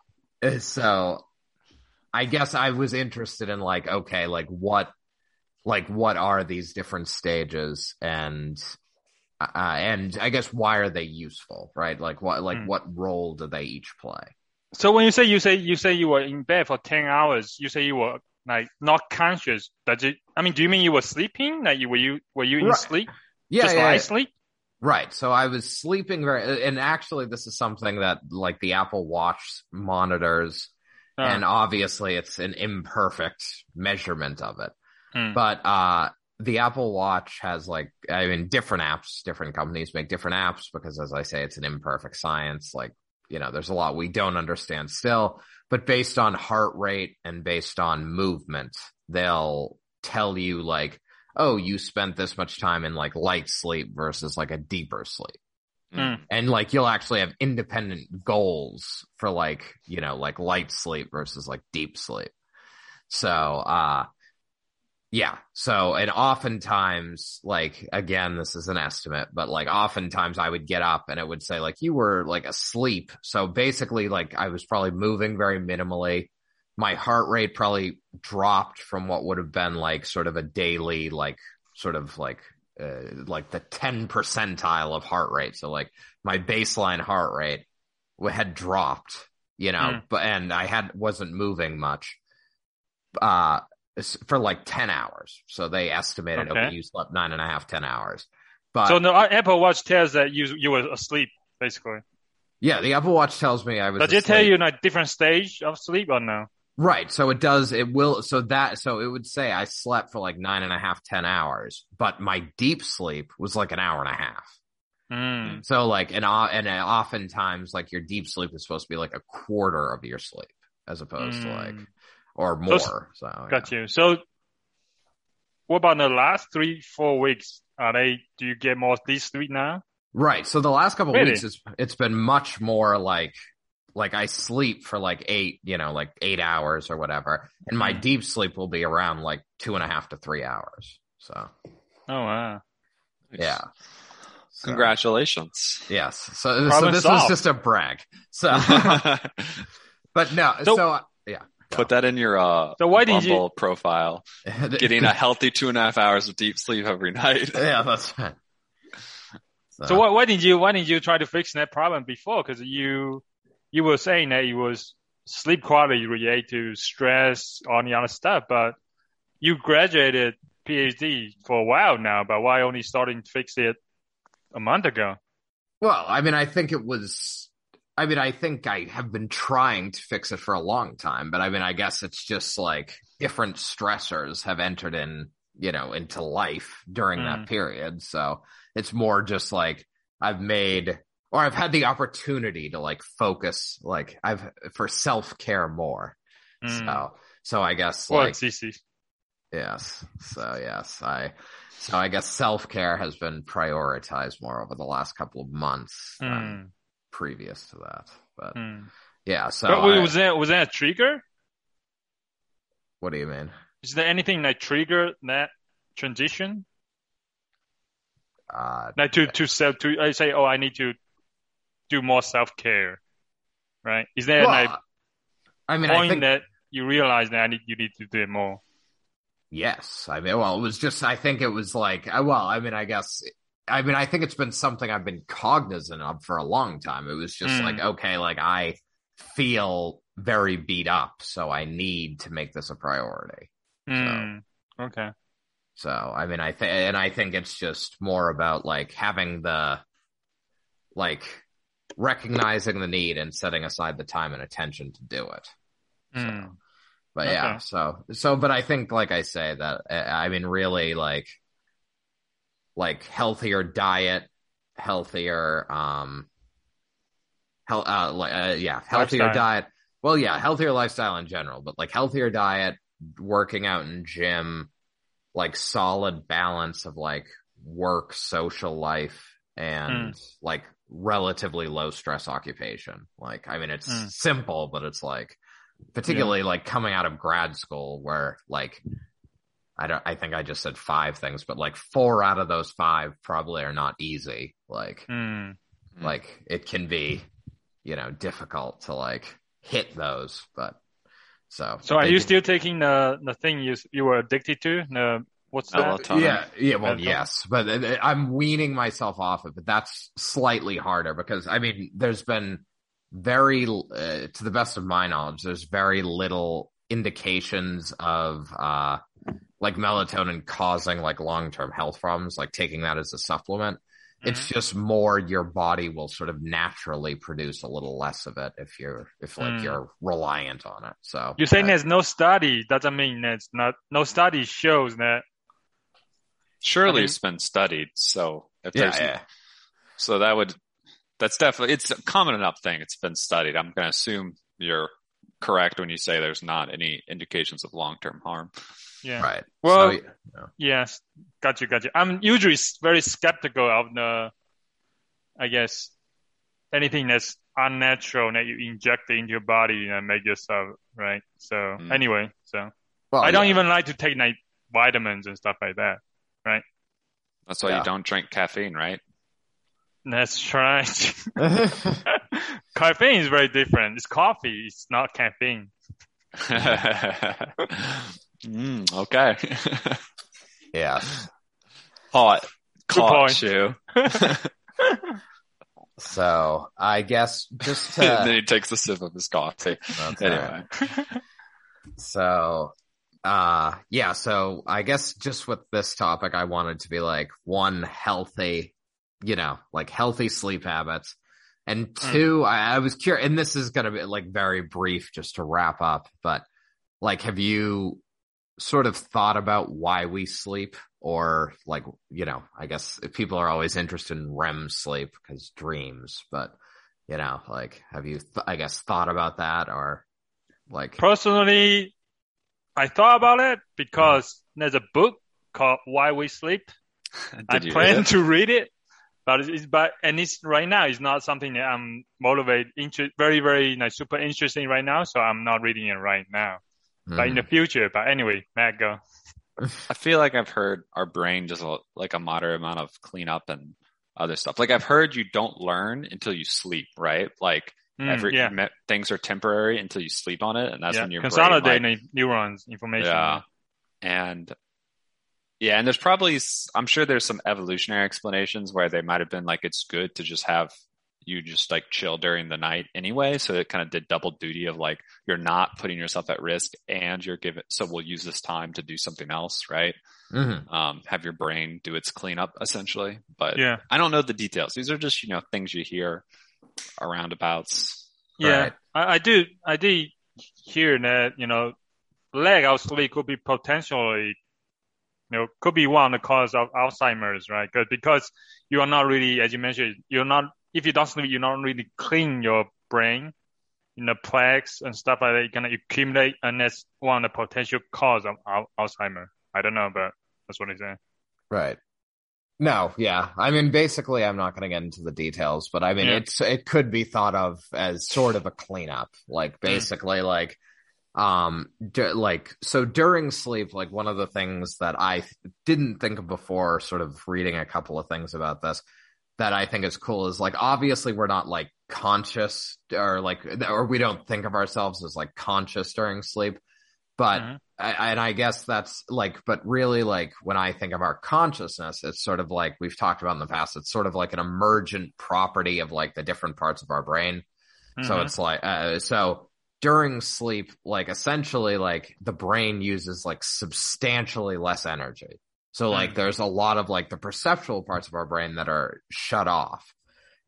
so I guess I was interested in like okay like what like what are these different stages and uh, and I guess why are they useful right like what like Hmm. what role do they each play So when you say you say you say you were in bed for ten hours, you say you were like not conscious. Does it? I mean, do you mean you were sleeping? Like you were you were you in Right. sleep? yeah, Just yeah, yeah. sleep? Right. So I was sleeping very, and actually, this is something that like the Apple Watch monitors, And obviously it's an imperfect measurement of it. mm, But uh, the Apple Watch has like, I mean, different apps, different companies make different apps because, as I say, it's an imperfect science. Like, you know, there's a lot we don't understand still, but based on heart rate and based on movement, they'll tell you like, oh, you spent this much time in like light sleep versus like a deeper sleep. Mm, And like you'll actually have independent goals for like, you know, like light sleep versus like deep sleep. So, uh, yeah. So, and oftentimes, like, again, this is an estimate, but like, oftentimes I would get up and it would say, like, you were like asleep. So basically, like, I was probably moving very minimally. My heart rate probably dropped from what would have been like sort of a daily, like, sort of like, uh, like the 10 percentile of heart rate. So, like, my baseline heart rate had dropped, you know, Mm. but, and I had, wasn't moving much. Uh, for like 10 hours. So they estimated Okay. okay. you slept nine and a half, 10 hours. But so the uh, Apple Watch tells that you you were asleep basically. yeah, the Apple Watch tells me I was. Does it tell you like different stage of sleep or no? Right. So it does, it will, so that, so it would say I slept for like nine and a half, 10 hours, but my deep sleep was like an hour and a half. Mm. So like, and, and uh, oftentimes like your deep sleep is supposed to be like a quarter of your sleep as opposed to like, Mm. or more. So, yeah. Got you. So what about the last three four weeks? Are they? Do you get more deep sleep now? Right. So the last couple Really? weeks, it's it's been much more like like I sleep for like eight, you know, like eight hours or whatever, and my Mhm. deep sleep will be around like two and a half to three hours. So Oh wow. yeah. So, Congratulations. Yes. So so this solved. was just a brag. So, but no. So- So, yeah. Put that in your uh, So why did you- profile. Getting a healthy two and a half hours of deep sleep every night. yeah, that's right. So why, why didn't you why didn't you try to fix that problem before? Because you you were saying that it was sleep quality related to stress, all the other stuff, but you graduated PhD for a while now. But why only starting to fix it a month ago? Well, I mean, I think it was. I mean, I think I have been trying to fix it for a long time, but I mean, I guess it's just like different stressors have entered in, you know, into life during Mm. that period. So it's more just like I've made, or I've had the opportunity to like focus, like I've for self care more. Mm. So, so I guess Well, like easy. Yes. So yes, I so I guess self care has been prioritized more over the last couple of months than Mm. previous to that. But Mm. yeah, so but I- was that was that a trigger? what do you mean? Is there anything that triggered that transition? Uh Like to to self to I say, oh, I need to do more self care, right? Is there well, like I mean, I point think that you realize that I need you need to do it more? yes. I mean, well, it was just I think it was like uh, well, I mean, I guess I mean, I think it's been something I've been cognizant of for a long time. It was just Mm. like okay, like I feel very beat up, so I need to make this a priority. Hmm. Okay. So, I mean, I think, and I think it's just more about like having the, like, recognizing the need and setting aside the time and attention to do it. Hmm. But yeah, so, so, but I think, like I say, that, uh, I mean, really, like, like healthier diet, healthier, um, uh, like, uh, yeah, healthier Lifestyle. diet. Well, yeah, healthier lifestyle in general, but like healthier diet, working out in gym, like solid balance of like work, social life, and like relatively low stress occupation. Like, I mean, it's Mm. simple, but it's like particularly like coming out of grad school where like I don't I think I just said five things, but like four out of those five probably are not easy. Like Mm. like it can be, you know, difficult to like hit those, but so So are you can- still taking the the thing you you were addicted to? The what's that? Melatonin. Yeah, yeah, well, Melatonin. yes, but uh, uh, I'm weaning myself off it, but that's slightly harder because I mean, there's been very, uh, to the best of my knowledge, there's very little indications of uh, like melatonin causing like long term health problems, like taking that as a supplement. It's Mm-hmm. just more your body will sort of naturally produce a little less of it if you're if like Mm. you're reliant on it. So You're saying uh, there's no study doesn't mean that's not no study shows that. Surely I mean- it's been studied. So if yeah, there's yeah. so that would that's definitely it's a common enough thing. It's been studied. I'm going to assume you're correct when you say there's not any indications of long term harm. Yeah. right. Well- So, Yes. Got you. Got you. I'm usually very skeptical of the, I guess, anything that's unnatural that you inject into your body and make yourself right. So Mm. anyway, so well, I don't yeah. even like to take like vitamins and stuff like that. That's why Yeah. you don't drink caffeine, right? That's right. caffeine is very different. It's coffee. It's not caffeine. mm, okay. yeah. Hot. Good Caught point. you. So I guess just and then he takes a sip of his coffee. that's Anyway. right. so uh yeah, so I guess just with this topic I wanted to be like one healthy, you know, like healthy sleep habits. And Mm. two, I, I was curious and this is gonna be like very brief just to wrap up, but like have you sort of thought about why we sleep or like you know i guess people are always interested in rem sleep because dreams but you know like have you th- i guess thought about that or like Personally, I thought about it because there's a book called Why We Sleep. I plan to read it, but it's but and it's right now it's not something that I'm motivated, inter- very very like super interesting right now. So I'm not reading it right now, but in the hmm. future. But anyway, Matt, go. I feel like I've heard our brain does a, like a moderate amount of cleanup and other stuff. Like I've heard you don't learn until you sleep, right? Like Mm, every yeah, me- things are temporary until you sleep on it, and that's yeah. when your consolidate brain like, the neurons information. Yeah. And yeah, and there's probably I'm sure there's some evolutionary explanations where they might have been like it's good to just have you just like chill during the night anyway, so it kind of did double duty of like you're not putting yourself at risk and you're given so we'll use this time to do something else, right? Mhm. Um have your brain do its cleanup essentially. But yeah, I don't know the details. These are just, you know, things you hear around abouts. yeah. Right. I, I do, I did hear that you know, lack of sleep could be potentially, you know, could be one of the cause of Alzheimer's, right? Because because you are not really, as you mentioned, you're not. If you don't sleep, you're not really clean your brain, you know, plaques and stuff like that. You're gonna accumulate, and that's one of the potential cause of al- Alzheimer. I don't know, but that's what they say. right no yeah. I mean basically i'm not going to get into the details but i mean Yeah. it's it could be thought of as sort of a cleanup. Like basically like um d- like so during sleep like one of the things that i th- didn't think of before sort of reading a couple of things about this that i think is cool is like obviously we're not like conscious or like or we don't think of ourselves as like conscious during sleep but Mhm. I, and I guess that's like, but really like when I think of our consciousness, it's sort of like we've talked about in the past. It's sort of like an emergent property of like the different parts of our brain. So Mhm. it's like, uh, so during sleep, like essentially like the brain uses like substantially less energy. So like Mm. there's a lot of like the perceptual parts of our brain that are shut off.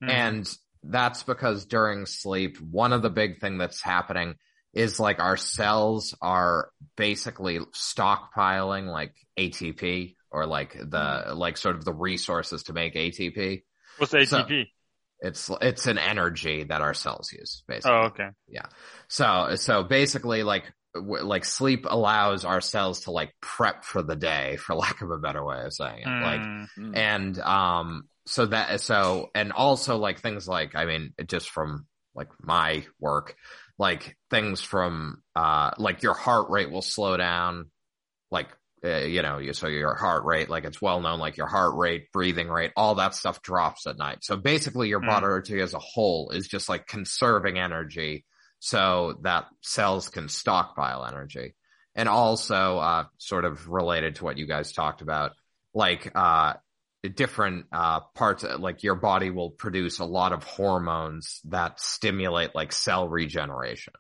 Mhm. And that's because during sleep, one of the big thing that's happening is like our cells are basically stockpiling like ATP or like the like sort of the resources to make ATP. what's so- ATP? It's it's an energy that our cells use basically. oh, okay. Yeah. So so basically like like sleep allows our cells to like prep for the day for lack of a better way of saying it. Like Mm, Mm. and um so that so and also like things like i mean just from like my work, like things from uh like your heart rate will slow down, like uh, you know, you, so your heart rate, like it's well known, like your heart rate, breathing rate, all that stuff drops at night. So basically, your Mm. body as a whole is just like conserving energy so that cells can stockpile energy. And also, uh, sort of related to what you guys talked about, like, uh, different, uh, parts, like your body will produce a lot of hormones that stimulate like cell regeneration.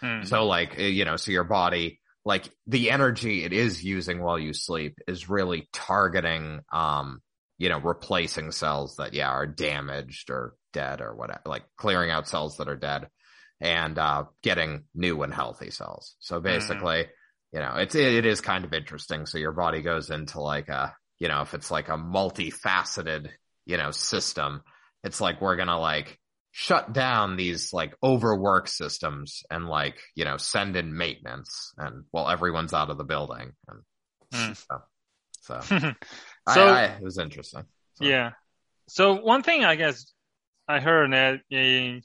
Hmm. So like, uh, you know, so your body, like the energy it is using while you sleep is really targeting, um, you know, replacing cells that, yeah, are damaged or dead or whatever, like clearing out cells that are dead and, uh, getting new and healthy cells. So basically, you know, it's, it, it is kind of interesting. So your body goes into like a, you know, if it's like a multifaceted, you know, system, it's like we're going to like, shut down these like overwork systems and like you know send in maintenance and while everyone's out of the building and Hmm. so, so So- I, I, it was interesting So, Yeah. So one thing I guess I heard that uh,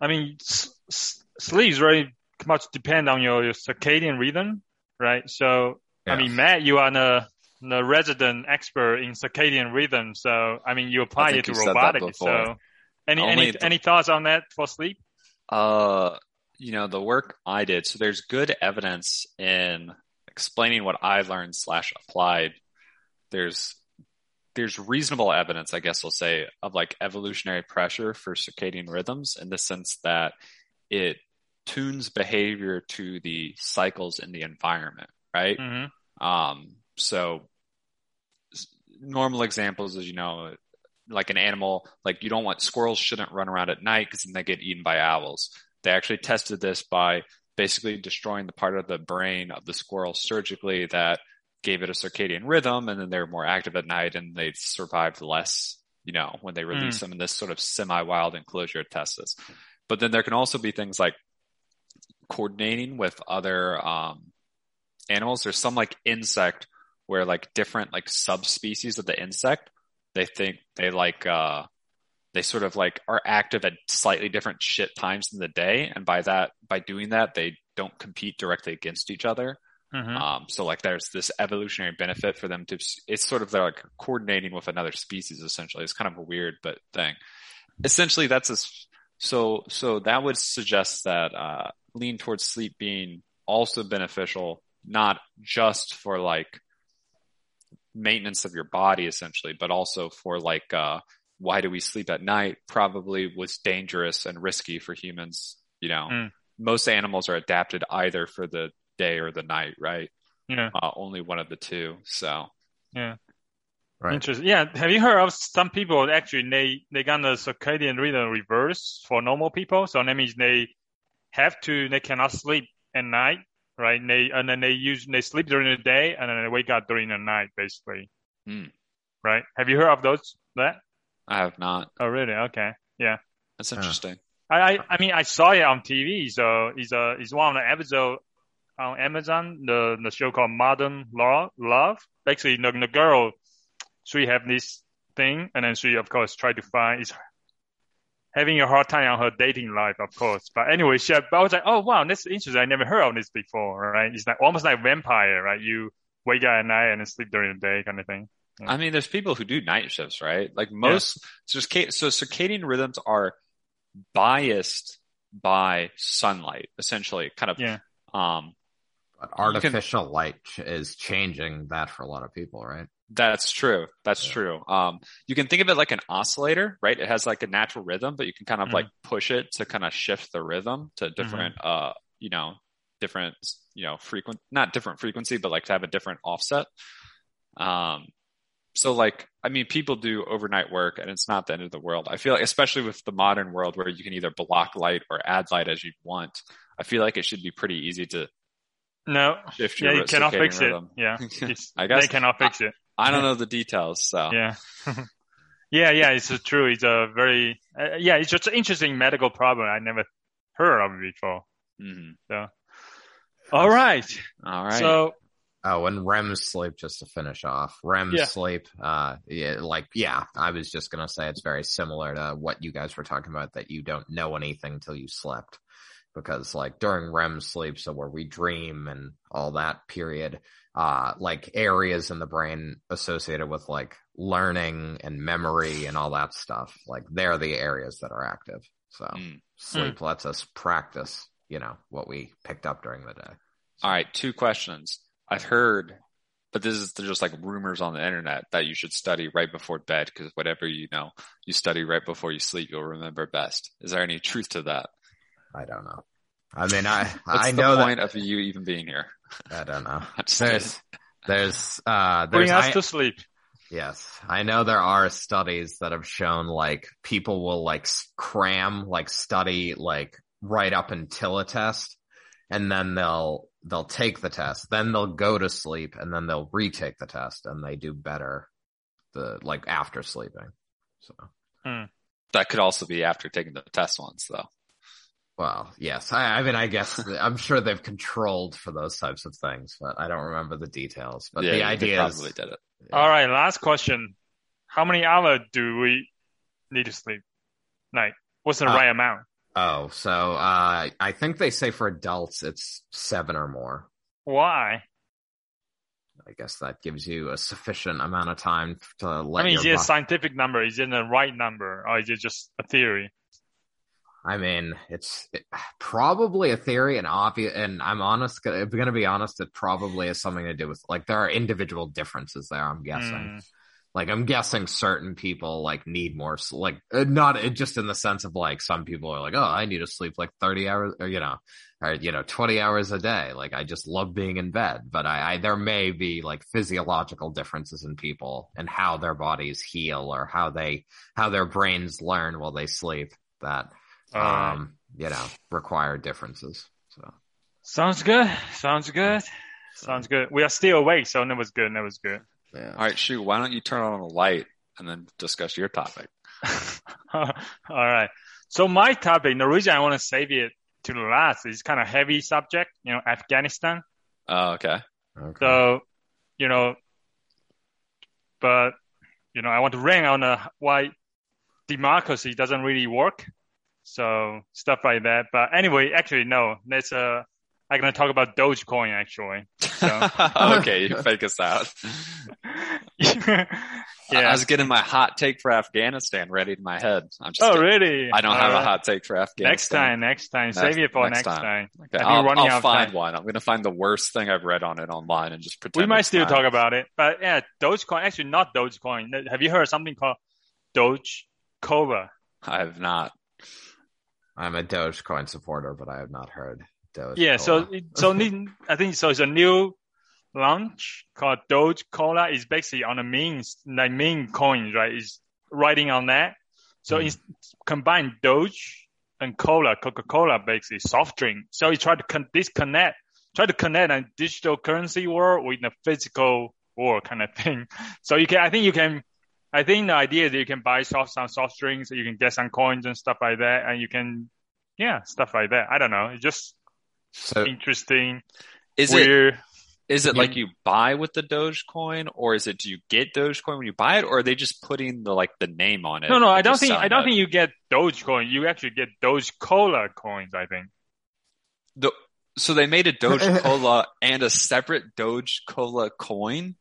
I mean s- s- sleep is very much depend on your, your circadian rhythm, right? So I mean Matt, you are the the resident expert in circadian rhythm. So I mean you apply it to you said that robotics. So any Only any the- any thoughts on that for sleep? Uh, you know, the work I did. So there's good evidence in explaining what I learned slash applied. There's there's reasonable evidence, I guess we'll say, of like evolutionary pressure for circadian rhythms in the sense that it tunes behavior to the cycles in the environment, right? hmm Um, so normal examples is, you know, like an animal, like you don't want squirrels shouldn't run around at night because then they get eaten by owls. They actually tested this by basically destroying the part of the brain of the squirrel surgically that gave it a circadian rhythm and then they were more active at night and they survived less, you know, when they release them in this sort of semi-wild enclosure it tests this. But then there can also be things like coordinating with other, um, animals. There's some like insect where like different like subspecies of the insect, they think they like, uh, they sort of like are active at slightly different shit times in the day. And by that, by doing that, they don't compete directly against each other. hmm Um, so like there's this evolutionary benefit for them to, it's sort of they're like coordinating with another species essentially. It's kind of a weird, but thing. Essentially that's a, so, so that would suggest that, uh, lean towards sleep being also beneficial, not just for like maintenance of your body essentially, but also for like, uh, why do we sleep at night? Probably was dangerous and risky for humans. You know, Mm. most animals are adapted either for the day or the night, right? Yeah. Uh, only one of the two. So yeah. right Interesting. Yeah. Have you heard of some people actually they they got the circadian rhythm reverse for normal people? So that means they have to they cannot sleep at night, right? And they and then they use they sleep during the day and then they wake up during the night, basically. Hmm. Right? Have you heard of those? That? I have not. Oh, really? Okay. Yeah. That's Huh. interesting. I, I I mean I saw it on TV. So it's a it's one of the episode on Amazon. The the show called Modern Law Love. Basically, the, the girl she have this thing, and then she of course try to find is having a hard time on her dating life, of course. But anyway, she but I was like, oh wow, that's interesting. I never heard of this before. Right? It's like almost like vampire, right? You wake up at night and sleep during the day, kind of thing. Yeah. I mean, there's people who do night shifts, right? Like most, so, so circadian rhythms are biased by sunlight, essentially, kind of. Yeah. Um, but can- artificial light is changing that for a lot of people right That's true. That's Yeah. true. Um, you can think of it like an oscillator, right? It has like a natural rhythm, but you can kind of Mhm. like push it to kind of shift the rhythm to different, uh, you know, different, you know, frequent, not different frequency, but like to have a different offset. Um, so like, I mean, people do overnight work and it's not the end of the world. I feel like, especially with the modern world where you can either block light or add light as you want, I feel like it should be pretty easy to No. shift Yeah, you cannot fix rhythm. it. Yeah. I guess they cannot fix it. I don't know the details, so. Yeah. yeah, yeah, it's true. It's a very, uh, yeah, it's just an interesting medical problem I never heard of before. Mhm. All right. All right. So, uh, Oh, and REM sleep, just to finish off, REM Yeah. sleep, uh, yeah, like, yeah, I was just gonna say it's very similar to what you guys were talking about that you don't know anything till you slept. Because like during REM sleep, so where we dream and all that period, uh, like areas in the brain associated with like learning and memory and all that stuff, like they're the areas that are active. So Mm. sleep lets us practice, you know, what we picked up during the day. All right, two questions. I've heard, but this is just like rumors on the internet that you should study right before bed because whatever you know, you study right before you sleep, you'll remember best. Is there any truth to that? I don't know. I mean, I What's I the know that point of you even being here? I don't know. There's there's uh Bring us I, to sleep. yes, I know there are studies that have shown like people will like cram like study like right up until a test and then they'll they'll take the test, then they'll go to sleep and then they'll retake the test and they do better the like after sleeping. So That could also be after taking the test once, though. Well, yes. I, I mean, I guess I'm sure they've controlled for those types of things, but I don't remember the details. But yeah, the idea is, probably did it. All right, last question. How many hours do we need to sleep? night? what's the Uh, right amount? oh, so uh, I think they say for adults it's seven or more. Why? I guess that gives you a sufficient amount of time to let I mean, your is it a scientific number? Is it the right number, or is it just a theory? I mean, it's it, probably a theory and obvious, and I'm honest, I'm to be honest, it probably has something to do with, like, there are individual differences there, I'm guessing. Mm. Like I'm guessing certain people like need more like uh, not uh, just in the sense of like some people are like oh I need to sleep like 30 hours or you know or you know 20 hours a day like I just love being in bed but I, I there may be like physiological differences in people and how their bodies heal or how they how their brains learn while they sleep that. Um you know require differences so Sounds good. Sounds good. Sounds good. We are still awake, so that was good. That was good. yeah All right, Shu, why don't you turn on a light and then discuss your topic? All right. So my topic, the reason I want to save it to the last is kind of heavy subject, you know, Afghanistan. Oh, okay. okay. So, you know, but you know, I want to ring on uh, why democracy doesn't really work. So stuff like that. But anyway, actually, no. Let's uh, I'm gonna talk about Dogecoin actually. So okay, you fake us out. yeah. I was getting my hot take for Afghanistan ready in my head. I'm just oh, kidding. really? I don't have a hot take for Afghanistan. Next time, next time, save it for next next, time. time. Okay, I'll, running I'll out find time. one. I'm going to find the worst thing I've read on it online and just pretend. We might still talk about it, but yeah, Dogecoin. Actually, not Dogecoin. Have you heard something called Doge Cola? I have not. I'm a Dogecoin supporter but I have not heard Doge Yeah, so Cola. so ne- I think so. It's a new launch called Doge Cola. It's basically on the main like main coin, right? It's writing on that. So Mhm. it's combined Doge and Cola, Coca Cola, basically soft drink. So you try to con- disconnect, try to connect a digital currency world with the physical world kind of thing. So you can, I think you can. I think the idea is that you can buy soft some soft drinks, you can get some coins and stuff like that, and you can, yeah, stuff like that. I don't know. It's just so interesting. Is it weird. is it like you buy with the Dogecoin, or is it do you get Dogecoin when you buy it, or are they just putting the like the name on it? No, no, I don't think I don't it? think you get Dogecoin. You actually get Doge Cola coins. I think. The, so they made a Doge Cola and a separate Doge Cola coin.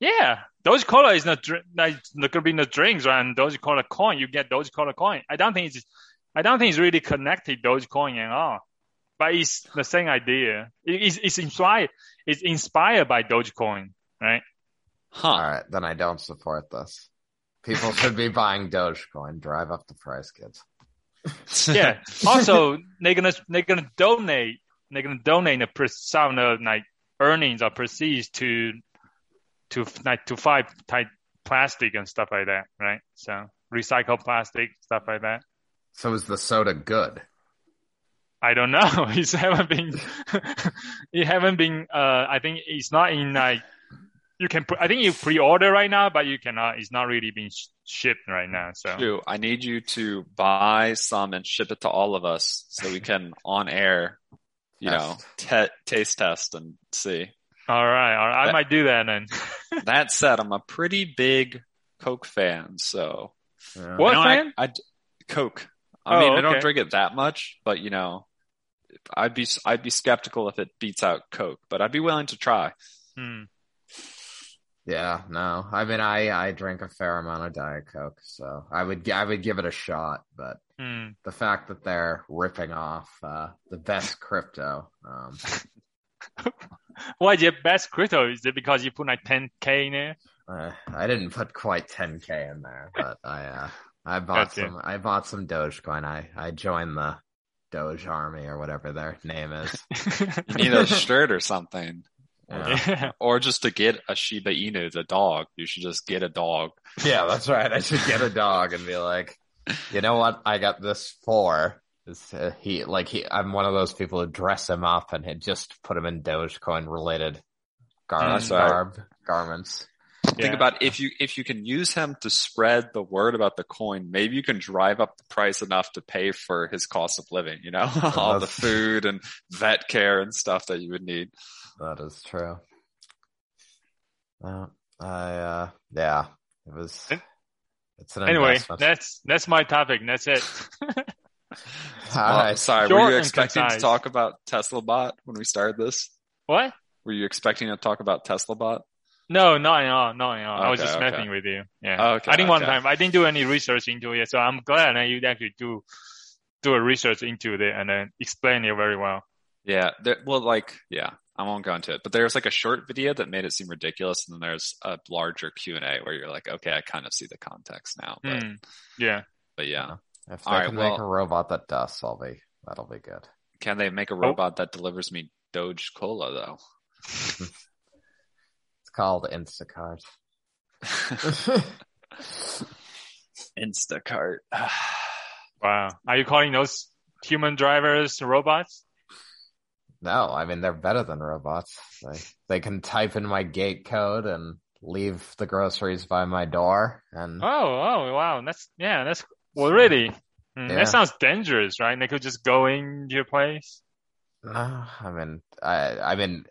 Yeah, Doge Cola is not dr- like not gonna be no drinks, right? And Doge Cola coin, you get Doge Cola coin. I don't think it's I don't think it's really connected Doge coin at all. But it's the same idea. It- it's, it's inspired. It's inspired by Dogecoin, right? Huh. All right, then I don't support this. People should be buying Dogecoin. Drive up the price, kids. Yeah. also, they're gonna they're gonna donate they're gonna donate the per- some of like earnings or proceeds to to like to fight type plastic and stuff like that, right? So recycled plastic stuff like that. So is the soda good? I don't know. It's haven't been it haven't been uh I think it's not in like you can pre- I think you pre-order right now, but you cannot. It's not really being sh- shipped right now. So Shu, I need you to buy some and ship it to all of us so we can on air, you know, Test. te- taste test and see. All right, all right. I That- might do that then. That said, I'm a pretty big Coke fan, so Yeah. What You know, fan? I, Coke. I Oh, mean, I don't drink it that much, but you know, I'd be I'd be skeptical if it beats out Coke, but I'd be willing to try. Hmm. Yeah, no. I mean, I I drink a fair amount of Diet Coke, so I would I would give it a shot. But Hmm. the fact that they're ripping off uh, the best crypto, um, Why is your best crypto? Is it because you put like 10k in there? uh, I didn't put quite 10k in there, but I uh, I bought Gotcha. some I bought some Dogecoin. I I joined the Doge Army or whatever their name is. You need a shirt or something, Yeah. yeah. or just to get a Shiba Inu, the dog. You should just get a dog. Yeah, that's right. I should get a dog and be like, you know what? I got this for. Is uh, he like he? I'm one of those people who dress him up and had just put him in Dogecoin related gar- That's right. garb garments. Think about if you if you can use him to spread the word about the coin, maybe you can drive up the price enough to pay for his cost of living. You know, all the food and vet care and stuff that you would need. That is true. Uh, I uh, yeah, it was. It's an Anyway, investment. that's that's my topic. That's it. All Well, right. sorry, Short were you expecting concise. to talk about Tesla Bot when we started this? what? Were you expecting to talk about Tesla Bot? No, not at all. Not at all. I was just okay. messing with you. Yeah. Okay, I didn't want okay. time. I didn't do any research into it, so I'm glad that you actually do do a research into it and then explain it very well. Yeah, there, well, like, yeah, I won't go into it, but there's like a short video that made it seem ridiculous, and then there's a larger Q and A where you're like, okay, I kind of see the context now, but, Hmm. Yeah. but yeah, If they All right, can make well- a robot that does, I'll be that'll be good. can they make a oh. robot that delivers me Doge Cola though? It's called Instacart. Instacart. Wow. Are you calling those human drivers robots? No, I mean they're better than robots. They they can type in my gate code and leave the groceries by my door. And Oh, oh, wow. That's yeah. That's well, really. Hmm, Yeah. That sounds dangerous, right? They could just go into your place. no, I mean I I mean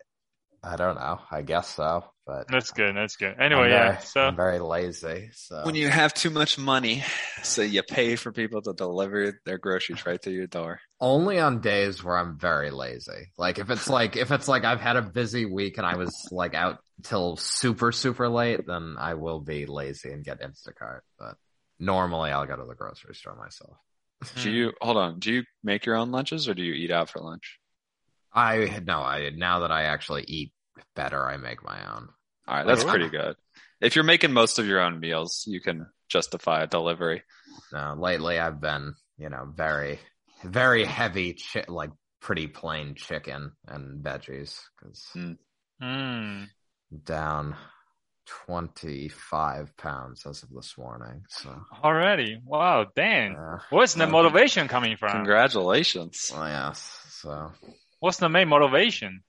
I don't know. I guess so, but That's good. That's good. I'm Anyway, yeah. So I'm very lazy. So when you have too much money, so you pay for people to deliver their groceries right to your door. only on days where I'm very lazy. Like if it's like if it's like I've had a busy week and I was like out till super super late, then I will be lazy and get Instacart. But normally I'll go to the grocery store myself. Do you hold on? Do you make your own lunches or do you eat out for lunch? I no, I now that I actually eat better, I make my own. All right, that's pretty good. If you're making most of your own meals, you can justify a delivery. No, lately I've been, you know, very very heavy chi- like pretty plain chicken and veggies because Hmm. down 25 pounds as of this morning. So, Already. Wow. Dang. uh, Where's the motivation coming from? Congratulations. well, yes. So, What's the main motivation?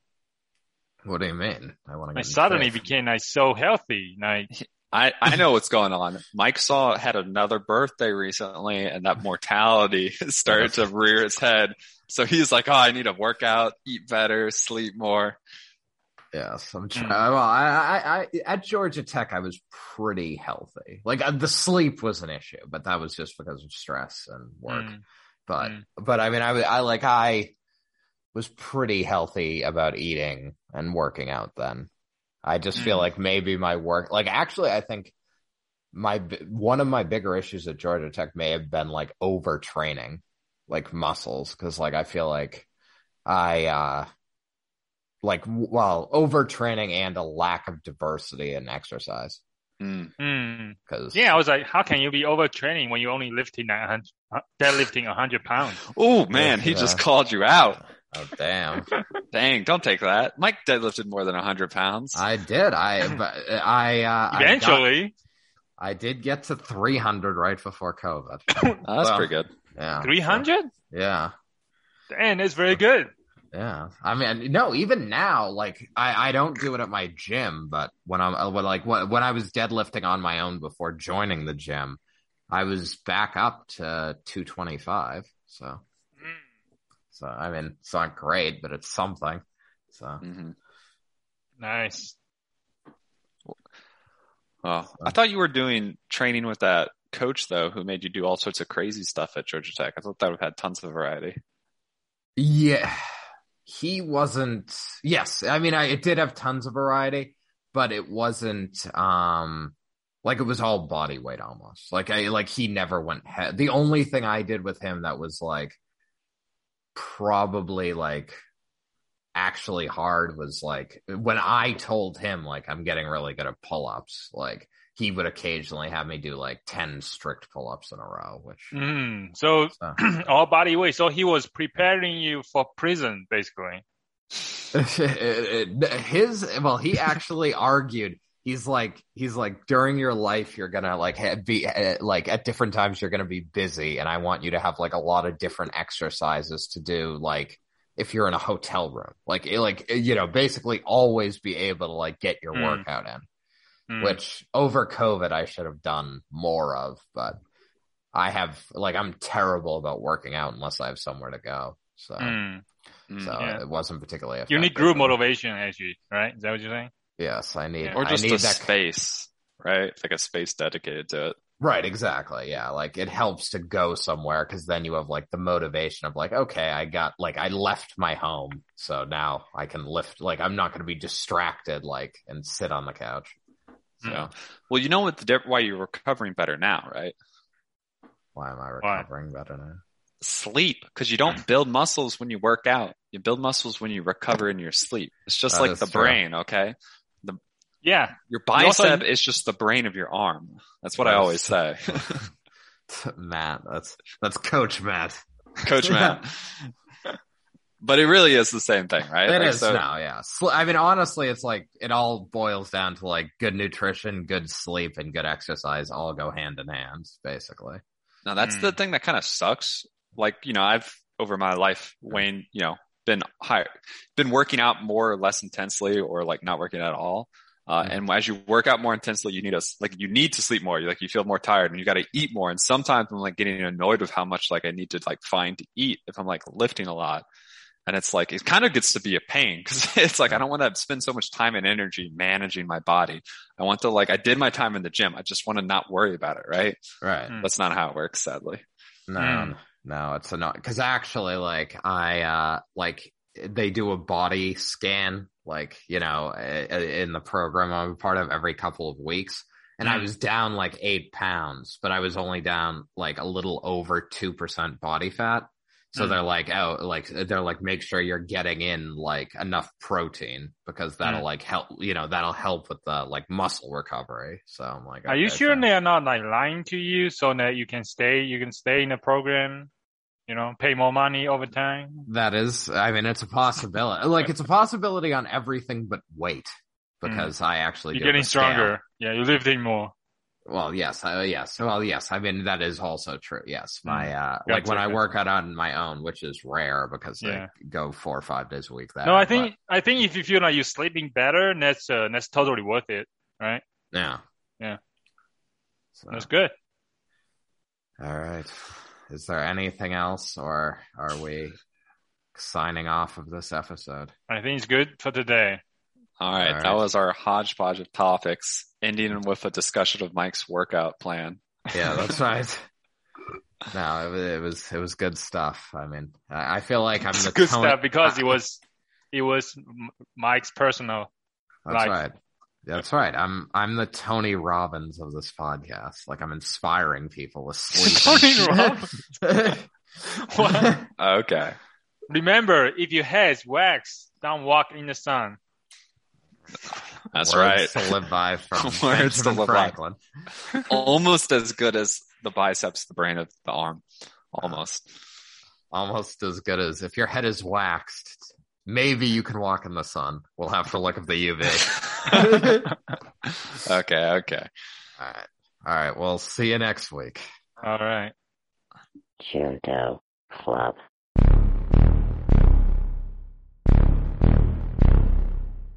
what do you mean? I want to I suddenly shape. became like so healthy. Like, I, I know what's going on. Mike saw had another birthday recently and that mortality started to rear its head. So he's like, Oh, I need to work out, eat better, sleep more. Yes, I'm trying. Mm. Well, I, I, I, at Georgia Tech, I was pretty healthy. Like uh, the sleep was an issue, but that was just because of stress and work. mm, But, Mm. but I mean, I, I like, I was pretty healthy about eating and working out then. I just feel Mm. like maybe my work, like actually, I think my, one of my bigger issues at Georgia Tech may have been like overtraining, like muscles. Cause like, I feel like I, uh, like, well, overtraining and a lack of diversity in exercise. Mm. mm. Cause Yeah, I was like, how can you be overtraining when you're only lifting a hundred, uh, deadlifting a hundred pounds? Oh man, he Yeah. just called you out. oh damn. Dang, don't take that. Mike deadlifted more than hundred pounds. I did. I, I, uh, I got- Eventually, I did get to 300 right before COVID. Oh, that's well, pretty good. Yeah. three hundred. Yeah. Damn, that's very good. Yeah. I mean, no, even now, like, I, I don't do it at my gym, but when I'm, uh, when, like, when, when I was deadlifting on my own before joining the gym, I was back up to 225. So, Mm. so, I mean, it's not great, but it's something. So, hmm Nice. Oh, I thought you were doing training with that coach though, who made you do all sorts of crazy stuff at Georgia Tech. I thought that would have had tons of variety. Yeah, he wasn't. Yes, I mean, I it did have tons of variety, but it wasn't. um like it was all body weight almost. Like I like he never went head. The only thing I did with him that was like probably like actually hard was like when I told him like I'm getting really good at pull-ups, like he would occasionally have me do like 10 strict pull-ups in a row, which Mm, so so. all body weight. So he was preparing you for prison, basically. his well he actually argued he's like he's like during your life you're gonna like be like at different times you're gonna be busy and i want you to have like a lot of different exercises to do like if you're in a hotel room like like you know basically always be able to like get your Hmm. workout in Mm. which over covid i should have done more of but i have like i'm terrible about working out unless i have somewhere to go so Mm. Mm. so Yeah. it wasn't particularly You need group for me. motivation, actually, right? Is that what you're saying? Yes, I need. Yeah. Or just I a need that. space, right? Like a space dedicated to it. Right, exactly. Yeah, like it helps to go somewhere because then you have like the motivation of like, okay, I got like I left my home, so now I can lift. Like I'm not going to be distracted, like and sit on the couch. Hmm. So Yeah. Well, you know what the why you're recovering better now, right? why am I Why? recovering better now? Sleep, because you don't build muscles when you work out. You build muscles when you recover in your sleep. It's just That like the true. brain, okay? Yeah. Your You also- bicep is just the brain of your arm. That's what I That is- always say. Matt, that's that's Coach Matt. Coach Matt. but it really is the same thing, right? It Like, is so- now, yeah. I mean, honestly, it's like it all boils down to like good nutrition, good sleep, and good exercise all go hand in hand, basically. Now that's Hmm. the thing that kind of sucks. Like, you know, I've over my life, Wayne, you know, been high, been working out more or less intensely or like not working at all. Uh, Mhm. and as you work out more intensely, you need us, like, you need to sleep more. You like, you feel more tired and you got to eat more. And sometimes I'm like getting annoyed with how much like I need to like find to eat if I'm like lifting a lot. And it's like, it kind of gets to be a pain because it's like, I don't want to spend so much time and energy managing my body. I want to like, I did my time in the gym. I just want to not worry about it. Right. Right. Mm. That's not how it works, sadly. No, Mm. no, it's a not because actually, like I uh like they do a body scan, like you know, i- i- in the program I'm a part of every couple of weeks, and I Mm. was down like eight pounds, but I was only down like a little over two percent body fat. So Mm. they're like, oh, like they're like, make sure you're getting in like enough protein because that'll Mm. like help, you know, that'll help with the like muscle recovery. So I'm like, Are you sure fine. they are not like lying to you so that you can stay, you can stay in the program, you know, pay more money over time? That is, I mean, it's a possibility. like, it's a possibility on everything but weight, because I actually You're getting stronger. Yeah, you're lifting more. Well, yes, uh, yes, well, yes. I mean, that is also true. Yes, my uh, like Gotcha, when I work out on my own, which is rare because Yeah. I go four or five days a week. That No, I but- think I think if you feel like you're sleeping better, that's uh, that's totally worth it, right? yeah, Yeah. So, That's good. all right. Is there anything else, or are we signing off of this episode? I think it's good for today. All right, All that right. was our hodgepodge of topics, ending with a discussion of Mike's workout plan. Yeah, that's right. No, it was, it was it was good stuff. I mean, I I feel like I'm the good Tony- stuff because it was it was Mike's personal. That's life. right. That's right. I'm I'm the Tony Robbins of this podcast. Like I'm inspiring people with sleep. Tony Robbins? What? Okay. Remember, if your hair's wax, don't walk in the sun. That's Words right. to live by from Words to Benjamin live by. Franklin. Almost as good as the biceps, the brain of the arm. Almost. Almost as good as if your head is waxed. Maybe you can walk in the sun. We'll have to look at the UV. okay, okay. All right. All right. We'll see you next week. All right. Junto Club.